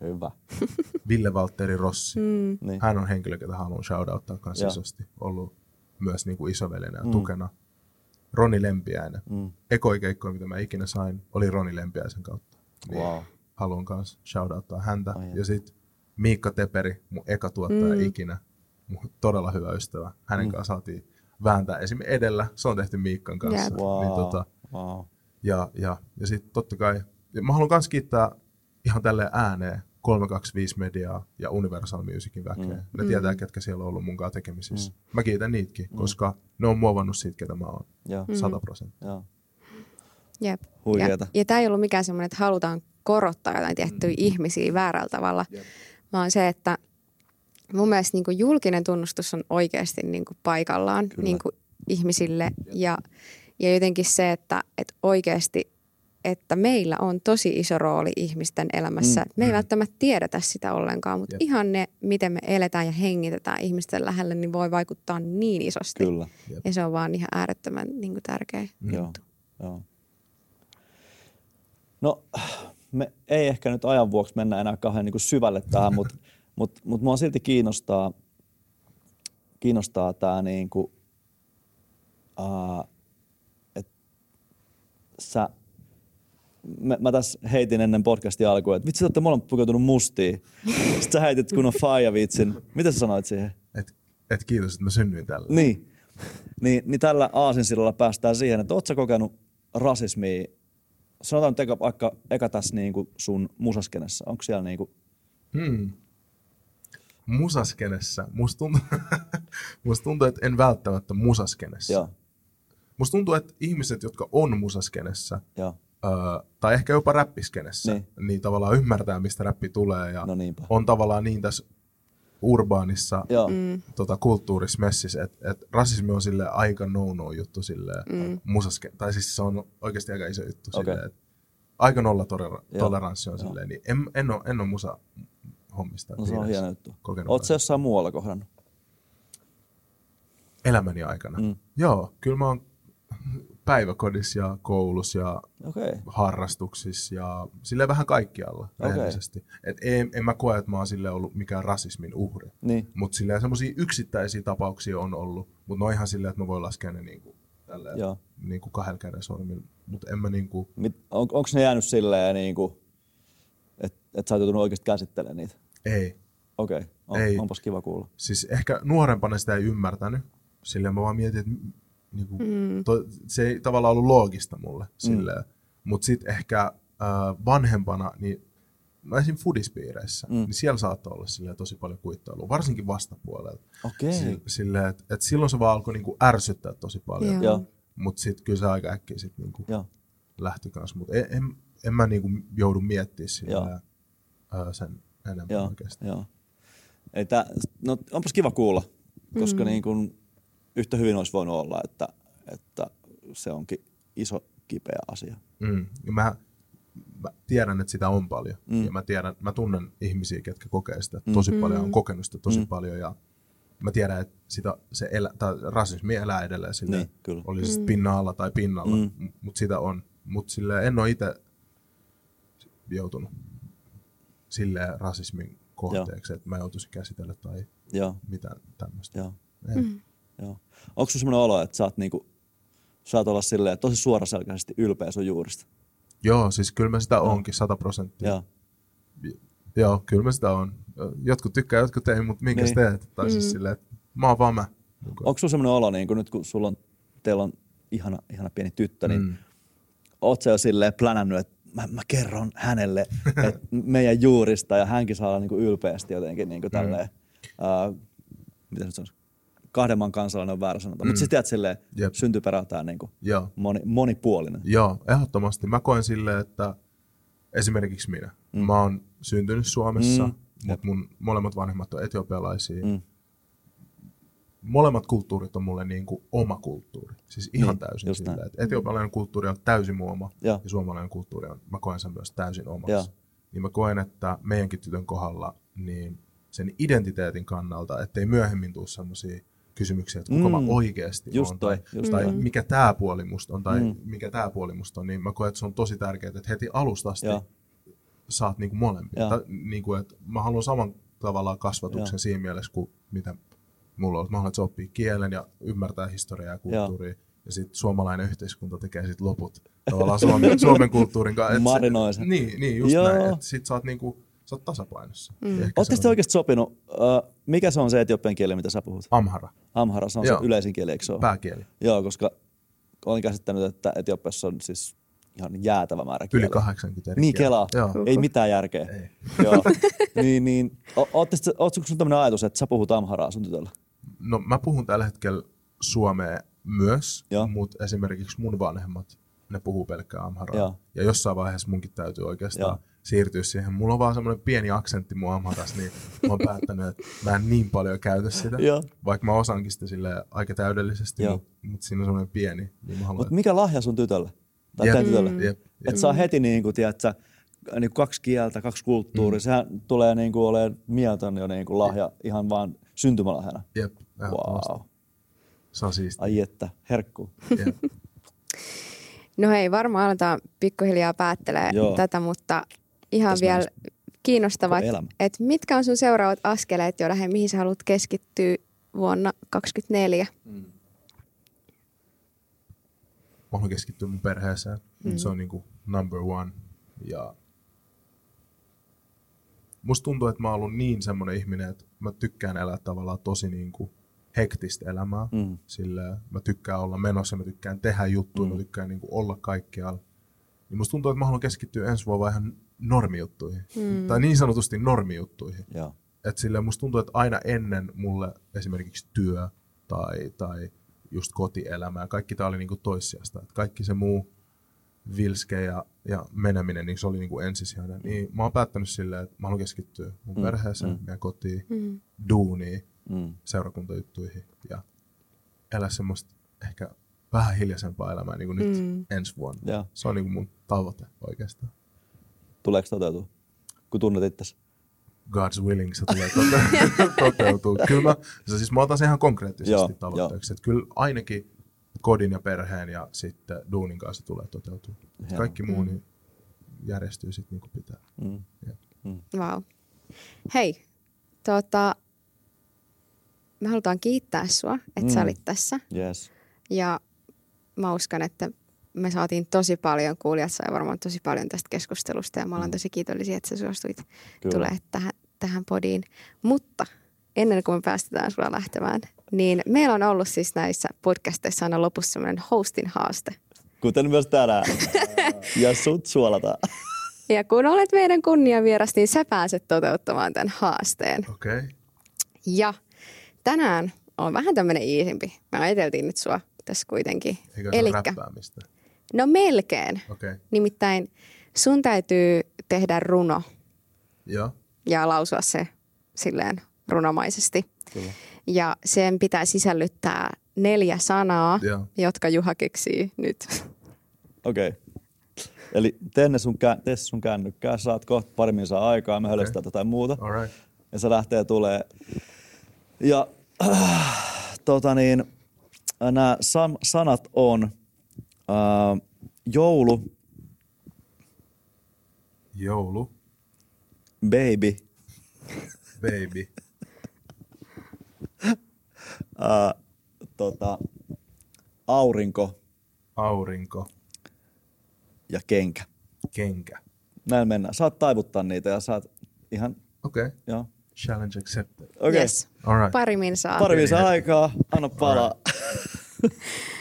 Hyvä. Ville Valtteri Rossi. Mm. Niin. Hän on henkilö, ketä haluan shoutouttaa kanssa isosti. Ollut myös niin kuin isoveljenä ja mm. tukena. Roni Lempiäinen. Mm. Ekoikeikkoja, mitä mä ikinä sain, oli Roni Lempiäisen kautta. Niin wow. Haluan myös shoutouttaa häntä. Ai ja sitten Miikka Teperi, mun eka tuottaja mm. ikinä. Mun todella hyvä ystävä. Hänen mm. kanssa saatiin vääntää esimerkiksi edellä. Se on tehty Miikkan kanssa. Yep. Wow. Niin, tota, wow. Ja, ja, ja sitten totta kai, ja mä haluan myös kiittää ihan tälle ääneen 325 Mediaa ja Universal Musicin väkeä. Mm. Ne tietää, mm. ketkä siellä on ollut mun kanssa tekemisissä. Mm. Mä kiitän niitäkin, mm. koska ne on muovannut siitä, ketä mä oon. 100 prosenttia. Jep. Ja, ja tämä ei ollut mikään semmoinen, että halutaan korottaa jotain tiettyjä mm. ihmisiä väärällä tavalla, Jep. vaan se, että mun mielestä niin julkinen tunnustus on oikeasti niin kuin paikallaan niin kuin ihmisille Jep. ja, ja jotenkin se, että, että oikeasti että meillä on tosi iso rooli ihmisten elämässä. Mm. Me ei mm. välttämättä tiedetä sitä ollenkaan, mutta Jep. ihan ne, miten me eletään ja hengitetään ihmisten lähellä, niin voi vaikuttaa niin isosti. Kyllä. Jep. Ja se on vaan ihan äärettömän niin kuin, tärkeä mm. juttu. Joo. No, me ei ehkä nyt ajan vuoksi mennä enää kahden niin kuin syvälle tähän, mutta mut, mut mua silti kiinnostaa, kiinnostaa tämä niin kuin, että sä mä, mä tässä heitin ennen podcastin alkuun, että vitsi, olette molemmat pukeutunut mustiin. Sitten sä heitit kun on faija vitsin. Mitä sä sanoit siihen? Et, et kiitos, että mä synnyin tällä. Niin. Niin, niin tällä aasinsillalla päästään siihen, että oot sä kokenut rasismia, sanotaan nyt eka, vaikka eka tässä niin kuin sun musaskenessa, onko siellä niin kuin... Hmm. Musaskenessa? Musta tuntuu, musta tuntuu, että en välttämättä musaskenessa. Joo. Musta tuntuu, että ihmiset, jotka on musaskenessa, Joo Öö, tai ehkä jopa räppiskenessä, niin. niin tavallaan ymmärtää, mistä räppi tulee ja no on tavallaan niin tässä urbaanissa mm. tota, kulttuurissa messissä, että et rasismi on sille aika no-no juttu sille mm. musaske, tai siis se on oikeasti aika iso juttu okay. sille, aika nolla toleranssi on silleen, niin en, en, ole, en ole musa hommista. No se on hieno juttu. Oletko jossain muualla kohdannut? elämäni aikana. Mm. Joo, kyllä mä oon päiväkodissa ja koulussa ja. Okay. harrastuksissa ja sille vähän kaikkialla rehellisesti. Et en, en mä koe, että mä oon sille ollut mikään rasismin uhri. Niin. Mutta silleen semmoisia yksittäisiä tapauksia on ollut, mutta ne on ihan silleen, että mä voin laskea ne niinku, tälleen, Joo. niinku kahdella käden sormilla. Mutta en mä niinku, Mit, on, onko ne jäänyt silleen, niin kuin, että et sä oot joutunut oikeasti käsittelemään niitä? ei. Okei, okay. on, Ei. onpas kiva kuulla. Siis ehkä nuorempana sitä ei ymmärtänyt. Silleen mä vaan mietin, että niinku, mm. to, se ei tavallaan ollut loogista mulle. Silleen. Mutta sitten ehkä äh, vanhempana, niin mä esim. fudispiireissä, mm. niin siellä saattaa olla silleen tosi paljon kuittailua, varsinkin vastapuolella. Okei. Si- Silleen, että et silloin se vaan alkoi niinku ärsyttää tosi paljon. Joo. Mutta sitten kyllä se aika äkkiä sit niinku Joo. lähti kanssa. Mutta en, en, en mä niinku joudu miettimään sillä Joo. ää, sen enemmän Joo. oikeasti. Joo. Ei tää, no, onpas kiva kuulla, koska mm. niin kun, yhtä hyvin olisi voinut olla, että, että se onkin iso kipeä asia. Mm. Ja mä, mä tiedän, että sitä on paljon. Mm. Ja mä, tiedän, mä tunnen ihmisiä, ketkä kokee sitä tosi mm. paljon, on kokenut sitä tosi mm. paljon. Ja mä tiedän, että sitä, se elä, tai rasismi elää edelleen sille, Niin, kyllä. oli se mm. pinnan alla tai pinnalla, mm. mutta sitä on. Mutta en ole itse joutunut silleen rasismin kohteeksi, että mä joutuisin käsitellä tai Joo, mitään tämmöistä. joo, Ei. Joo. Onko sellainen olo, että oot, niinku, saat olla silleen, tosi suoraselkäisesti ylpeä sun juurista? Joo, siis kyllä mä sitä onkin, sata prosenttia. Joo. Joo, kyllä mä sitä on. Jotkut tykkää, jotkut ei, mutta minkä Niin. teet? Tai mm. siis silleen, että mä oon vaan mä. Onko sulla sellainen olo, niin kun nyt kun sulla on, teillä on ihana, ihana pieni tyttö, niin mm. oot sä jo silleen plänännyt, että mä, mä kerron hänelle että meidän juurista ja hänkin saa olla niin kuin ylpeästi jotenkin niin kuin tälleen, uh, miten se nyt sanoisi, kahden maan kansalainen on väärä sanota, mm. mutta siis tiedät silleen, Jep. syntyperältään niin kuin Joo. moni, monipuolinen. Joo, ehdottomasti. Mä koen silleen, että esimerkiksi minä. Mm. Mä oon syntynyt Suomessa, Mm. mutta mun molemmat vanhemmat on etiopialaisia. Mm. Mm. Molemmat kulttuurit on mulle niin kuin oma kulttuuri. Siis ihan Niin, täysin silleen, näin. että etiopialainen kulttuuri on täysin mun oma Joo. ja suomalainen kulttuuri on, mä koen sen myös täysin omaksi. Joo. Niin mä koen, että meidänkin tytön kohdalla niin sen identiteetin kannalta, ettei myöhemmin tule sellaisia kysymyksiä, että kuka Mm. mä oikeasti Just on, toi, tai, just tai toi. mikä tämä puoli musta on, tai Mm. mikä tämä puoli musta on, niin mä koen, että se on tosi tärkeää, että heti alusta asti saat niinku molempia. Tai, niinku, että mä haluan saman tavallaan kasvatuksen Joo. siinä mielessä, kuin mitä mulla on. Mä haluan, että se oppii kielen ja ymmärtää historiaa ja kulttuuria. Ja sitten suomalainen yhteiskunta tekee sitten loput tavallaan Suomen, Suomen kulttuurin kanssa. Et se- Marinoi sen. Niin, niin just Joo. Näin. Että sit sä oot, niinku, sä oot tasapainossa. Mm. Oletteko te oikeasti sopinut, uh, mikä se on se etiopian kieli, mitä sä puhut? Amhara, Amhara, se on Joo. se yleisin kieli, eikö se ole? pääkieli. Joo, koska olen käsittänyt, että Etiopiassa on siis ihan jäätävä määrä Yli kieliä. 80 eri Niin kelaa. Joo. Ei mitään järkeä. Ei. Joo. niin, niin. O- ootteko- Ootko sun tämmöinen ajatus, että sä puhut amharaa sun tytöllä? No mä puhun tällä hetkellä suomea myös, mutta esimerkiksi mun vanhemmat, ne puhuu pelkkää amharaa. Joo. Ja jossain vaiheessa munkin täytyy oikeastaan Joo. Siirtyä siihen. Mulla on vaan semmoinen pieni aksentti mun amharas, niin mä oon päättänyt, että mä en niin paljon käytä sitä. Vaikka mä osaankin sitä sille aika täydellisesti, mutta mut siinä on semmoinen pieni. Niin mä haluan, Mutta mikä lahja sun tytölle? Tai Jep. tytölle? Jep, jep. Että saa heti niin kuin, tiedätkö, niin kuin kaksi kieltä, kaksi kulttuuria. Mm. Sehän tulee niin kuin olemaan mieltön jo niin kuin lahja ihan vaan syntymälahjana. Jep. Wow. Se on siistiä. Ai että, herkku. Jep. No hei, varmaan aletaan pikkuhiljaa päättelee Joo. tätä, mutta ihan Tässä vielä kiinnostavat, että mitkä on sun seuraavat askeleet, joilla he, mihin sä haluat keskittyä vuonna 2024? mä haluan keskittyä mun perheeseen. Mm. Se on niinku number one. Ja musta tuntuu, että mä oon ollut niin semmoinen ihminen, että mä tykkään elää tavallaan tosi niinku hektistä elämää. Mm. Sillä mä tykkään olla menossa, mä tykkään tehdä juttuja, mm. mä tykkään niinku olla kaikkialla. Niin musta tuntuu, että mä haluan keskittyä ensi vuonna ihan normijuttuihin. Mm. Tai niin sanotusti normijuttuihin. Joo. Et sille musta tuntuu, että aina ennen mulle esimerkiksi työ tai, tai just kotielämä ja kaikki tää oli niinku toissijasta. Et kaikki se muu vilske ja, ja meneminen, niin se oli niinku ensisijainen. Niin mä oon päättänyt silleen, että mä haluan keskittyä mun mm, perheeseen, mm. meidän kotiin, mm. duuniin, Mm. seurakuntajuttuihin ja elää semmoista ehkä vähän hiljaisempaa elämää niin kuin nyt Mm. ensi vuonna. Joo. Se on niin kuin mun tavoite oikeastaan. Tuleeko toteutua, kun tunnet itsesi? God's willing se tulee tote- toteutuu. Kyllä mä, se siis mä otan sen ihan konkreettisesti Joo, tavoitteeksi. Että kyllä ainakin kodin ja perheen ja sitten duunin kanssa tulee toteutua. Hienoa. Kaikki muu niin järjestyy sitten niin kuin pitää. Mm. Jep. Wow. Hei, tota, me halutaan kiittää sua, että mm. sä Mm. olit tässä. Yes. Ja mä uskon, että me saatiin tosi paljon, kuulijat sai varmaan tosi paljon tästä keskustelusta ja mä olen tosi kiitollisia, että sä suostuit Kyllä. tulee tähän, tähän podiin. Mutta ennen kuin me päästetään sua lähtemään, niin meillä on ollut siis näissä podcasteissa aina lopussa sellainen hostin haaste. Kuten myös tänään. ja sut suolataan. Ja kun olet meidän kunniavieras, niin sä pääset toteuttamaan tämän haasteen. Okei. Okay. Ja tänään on vähän tämmöinen iisimpi. Me ajateltiin nyt sua tässä kuitenkin. Eikö se ole Elikkä, räppäämistä? No melkein. Okei. Okay. Nimittäin sun täytyy tehdä runo Joo. ja lausua se silleen runomaisesti. Kyllä. Ja sen pitää sisällyttää neljä sanaa, Joo. jotka Juha keksii nyt. Okei. Okay. Eli tee, ne sun, kä- tee sun kännykkää, saat kohta parimmin saa aikaa, me hölestään jotain muuta. All right. Ja se lähtee tulee. Ja äh, tota niin, nämä san- sanat on äh, joulu, Joulu, baby, baby, äh, tota, aurinko aurinko, ja kenkä. kenkä. Näin mennään. Saat taivuttaa niitä ja saat ihan, Okei. Okay. joo. Challenge accepted. Okei. Okay. Yes. All right. Parimin saa. Pari saa aikaa, anna palaa.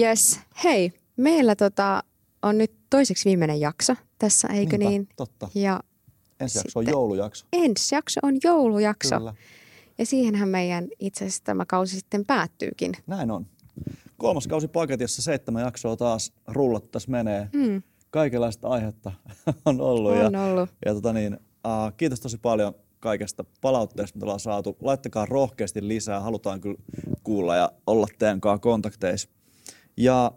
Yes. Hei, meillä tota, on nyt toiseksi viimeinen jakso tässä, eikö Niinpä, niin? Totta. Ja Ensi jakso on joulujakso. ensi jakso on joulujakso. Kyllä. Ja siihenhän meidän itse asiassa tämä kausi sitten päättyykin. Näin on. Kolmas kausi paketissa, seitsemän jaksoa taas rullat tässä menee. Mm. Kaikenlaista aihetta on ollut. On ja, ollut. Ja tota niin, uh, kiitos tosi paljon kaikesta palautteesta, mitä ollaan saatu. Laittakaa rohkeasti lisää, halutaan kyllä kuulla ja olla teidän kanssa kontakteissa. Ja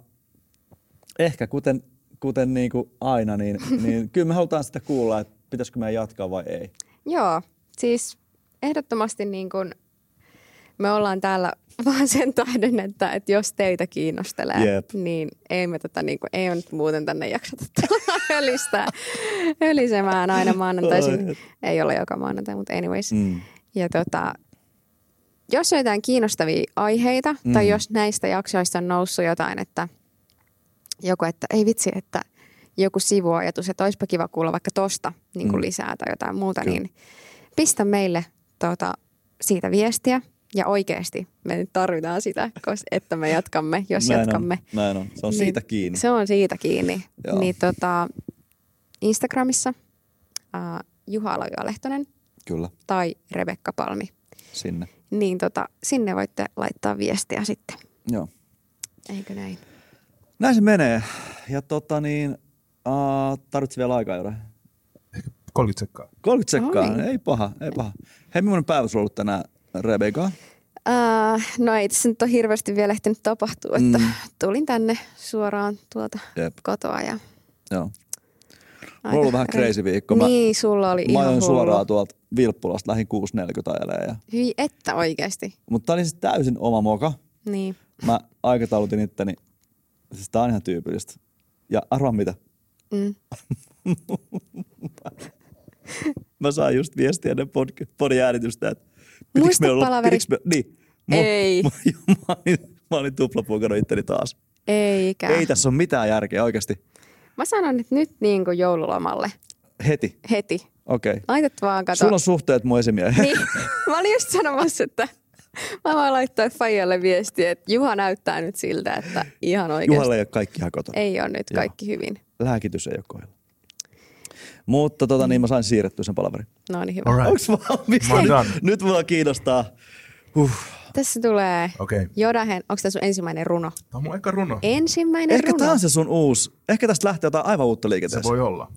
ehkä kuten, kuten niin kuin aina, niin, niin kyllä me halutaan sitä kuulla, että pitäisikö meidän jatkaa vai ei. Joo, siis ehdottomasti niin kuin me ollaan täällä vaan sen tähden, että, että jos teitä kiinnostelee, Jep. niin ei me, tota, niin kuin, ei me nyt muuten tänne jaksota hölistää, hölisemään aina maanantaisin. Ai, Ei ole joka maanantai, mutta anyways. Mm. Ja tota, jos on jotain kiinnostavia aiheita, mm. tai jos näistä jaksoista on noussut jotain, että joku, että ei vitsi, että joku sivuajatus, että olisipa kiva kuulla vaikka tosta niin kuin Mm. lisää tai jotain muuta, Kyllä. niin pistä meille tota, siitä viestiä. Ja oikeasti me nyt tarvitaan sitä, että me jatkamme, jos näin jatkamme. On, näin on. Se on Niin, siitä kiinni. Se on siitä kiinni. Joo. Niin tota, Instagramissa uh, Juha Alaviva-Lehtonen Kyllä, tai Rebekka Palmi. sinne. Niin tota, sinne voitte laittaa viestiä sitten. Joo. Eikö näin? Näin se menee. Ja tota niin, uh, tarvitsi vielä aikaa jotain. 30 sekkaa. 30 sekkaa, Oi. ei paha, ei paha. Hei, millainen päivä sulla ollut tänään, Rebecca? Uh, no ei tässä nyt ole hirveästi vielä ehtinyt tapahtua, että Mm. tulin tänne suoraan tuolta Jep. kotoa ja Joo. Mulla on aika ollut vähän re- crazy viikko. Mä, Niin, sulla oli mä ihan hullu. suoraan tuolta Vilppulasta, lähin 6.40 ajelee. Ja, Hyi, että oikeasti. mutta tää oli siis täysin oma moka. Niin. Mä aikataulutin itteni. Siis tää on ihan tyypillistä. Ja arvaa mitä? Mm. Mä sain just viestiä ennen pod- podin äänitystä, että Muista me olla, palaveri. me, niin. Ei. Mä, mä, olin, mä olin tuplapuukannut itteni taas. Eikä. Ei tässä ole mitään järkeä oikeasti. Mä sanon, että nyt niin kuin joululomalle Heti. heti. Okei. Okay. Laitat vaan kato. Sulla on suhteet mun esimiehen. Niin, mä olin just sanomassa, että mä vaan laittaa Fajalle viestiä, että Juha näyttää nyt siltä, että ihan oikeasti Juhalle ei ole kaikki ihan kotona. ei ole nyt Joo. kaikki hyvin. Lääkitys ei ole kohdalla. Mutta tota, niin mä sain siirrettyä sen palaverin. No niin hyvä. Right. Onks valmis? Nyt mua kiinnostaa. Huh. Tässä tulee Okei. Okay. Jodahen, onko tämä sun ensimmäinen runo? Tämä on mun eka runo. Ensimmäinen Ehkä runo. tää on se sun uusi. Ehkä tästä lähtee jotain aivan uutta Se liikenteessä. voi olla.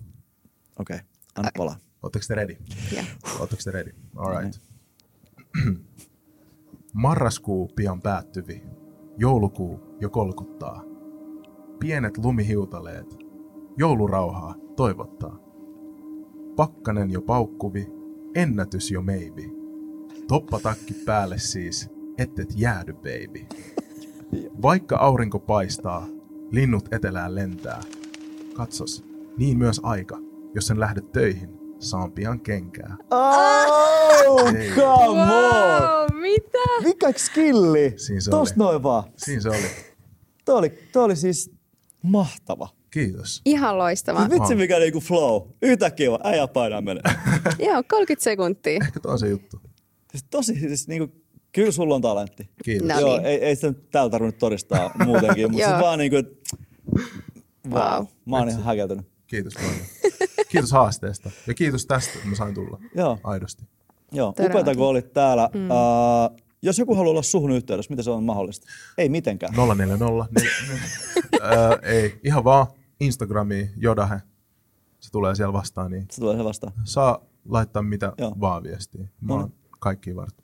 Okei, okay. anna palaa. Oletteko te ready? Joo. Oletteko te ready? All right. Marraskuu pian päättyvi. Joulukuu jo kolkuttaa. Pienet lumihiutaleet. Joulurauhaa toivottaa. Pakkanen jo paukkuvi. ennätys jo maybe. Toppatakki päälle siis, ettet jäädy baby. Vaikka aurinko paistaa, linnut etelään lentää. Katsos, niin myös aika, jos sen lähdet töihin, saan pian kenkää. Oh, Ei. come on! Wow, mitä? Mikä skilli? Siinä se Tosta oli. noin vaan. Siinä se oli. Toi oli, toi oli siis mahtava. Kiitos. Ihan loistava. Siis vitsi mikä niinku flow. Yhtäkkiä vaan äijä painaa menee. Joo, 30 sekuntia. Ehkä tuo on se juttu. siis tosi, siis niinku, kyllä sulla on talentti. Kiitos. No Joo, niin. ei, ei sitä nyt täällä tarvinnut todistaa muutenkin, mutta Joo. siis vaan niinku, et, wow. Wow. Mä oon ihan häkeltynyt. Kiitos paljon. Kiitos haasteesta. Ja kiitos tästä, että mä sain tulla. Joo, Aidosti. joo. Upeata kun olit täällä. Mm. Uh, jos joku haluaa olla suhun yhteydessä, miten se on mahdollista? Ei mitenkään. 040. Niin, öö, ei, ihan vaan Instagramiin, Jodahe. Se tulee siellä vastaan, niin Se tulee se vastaan. saa laittaa mitä Joo. vaan viestiä. Mä oon kaikkiin varattu.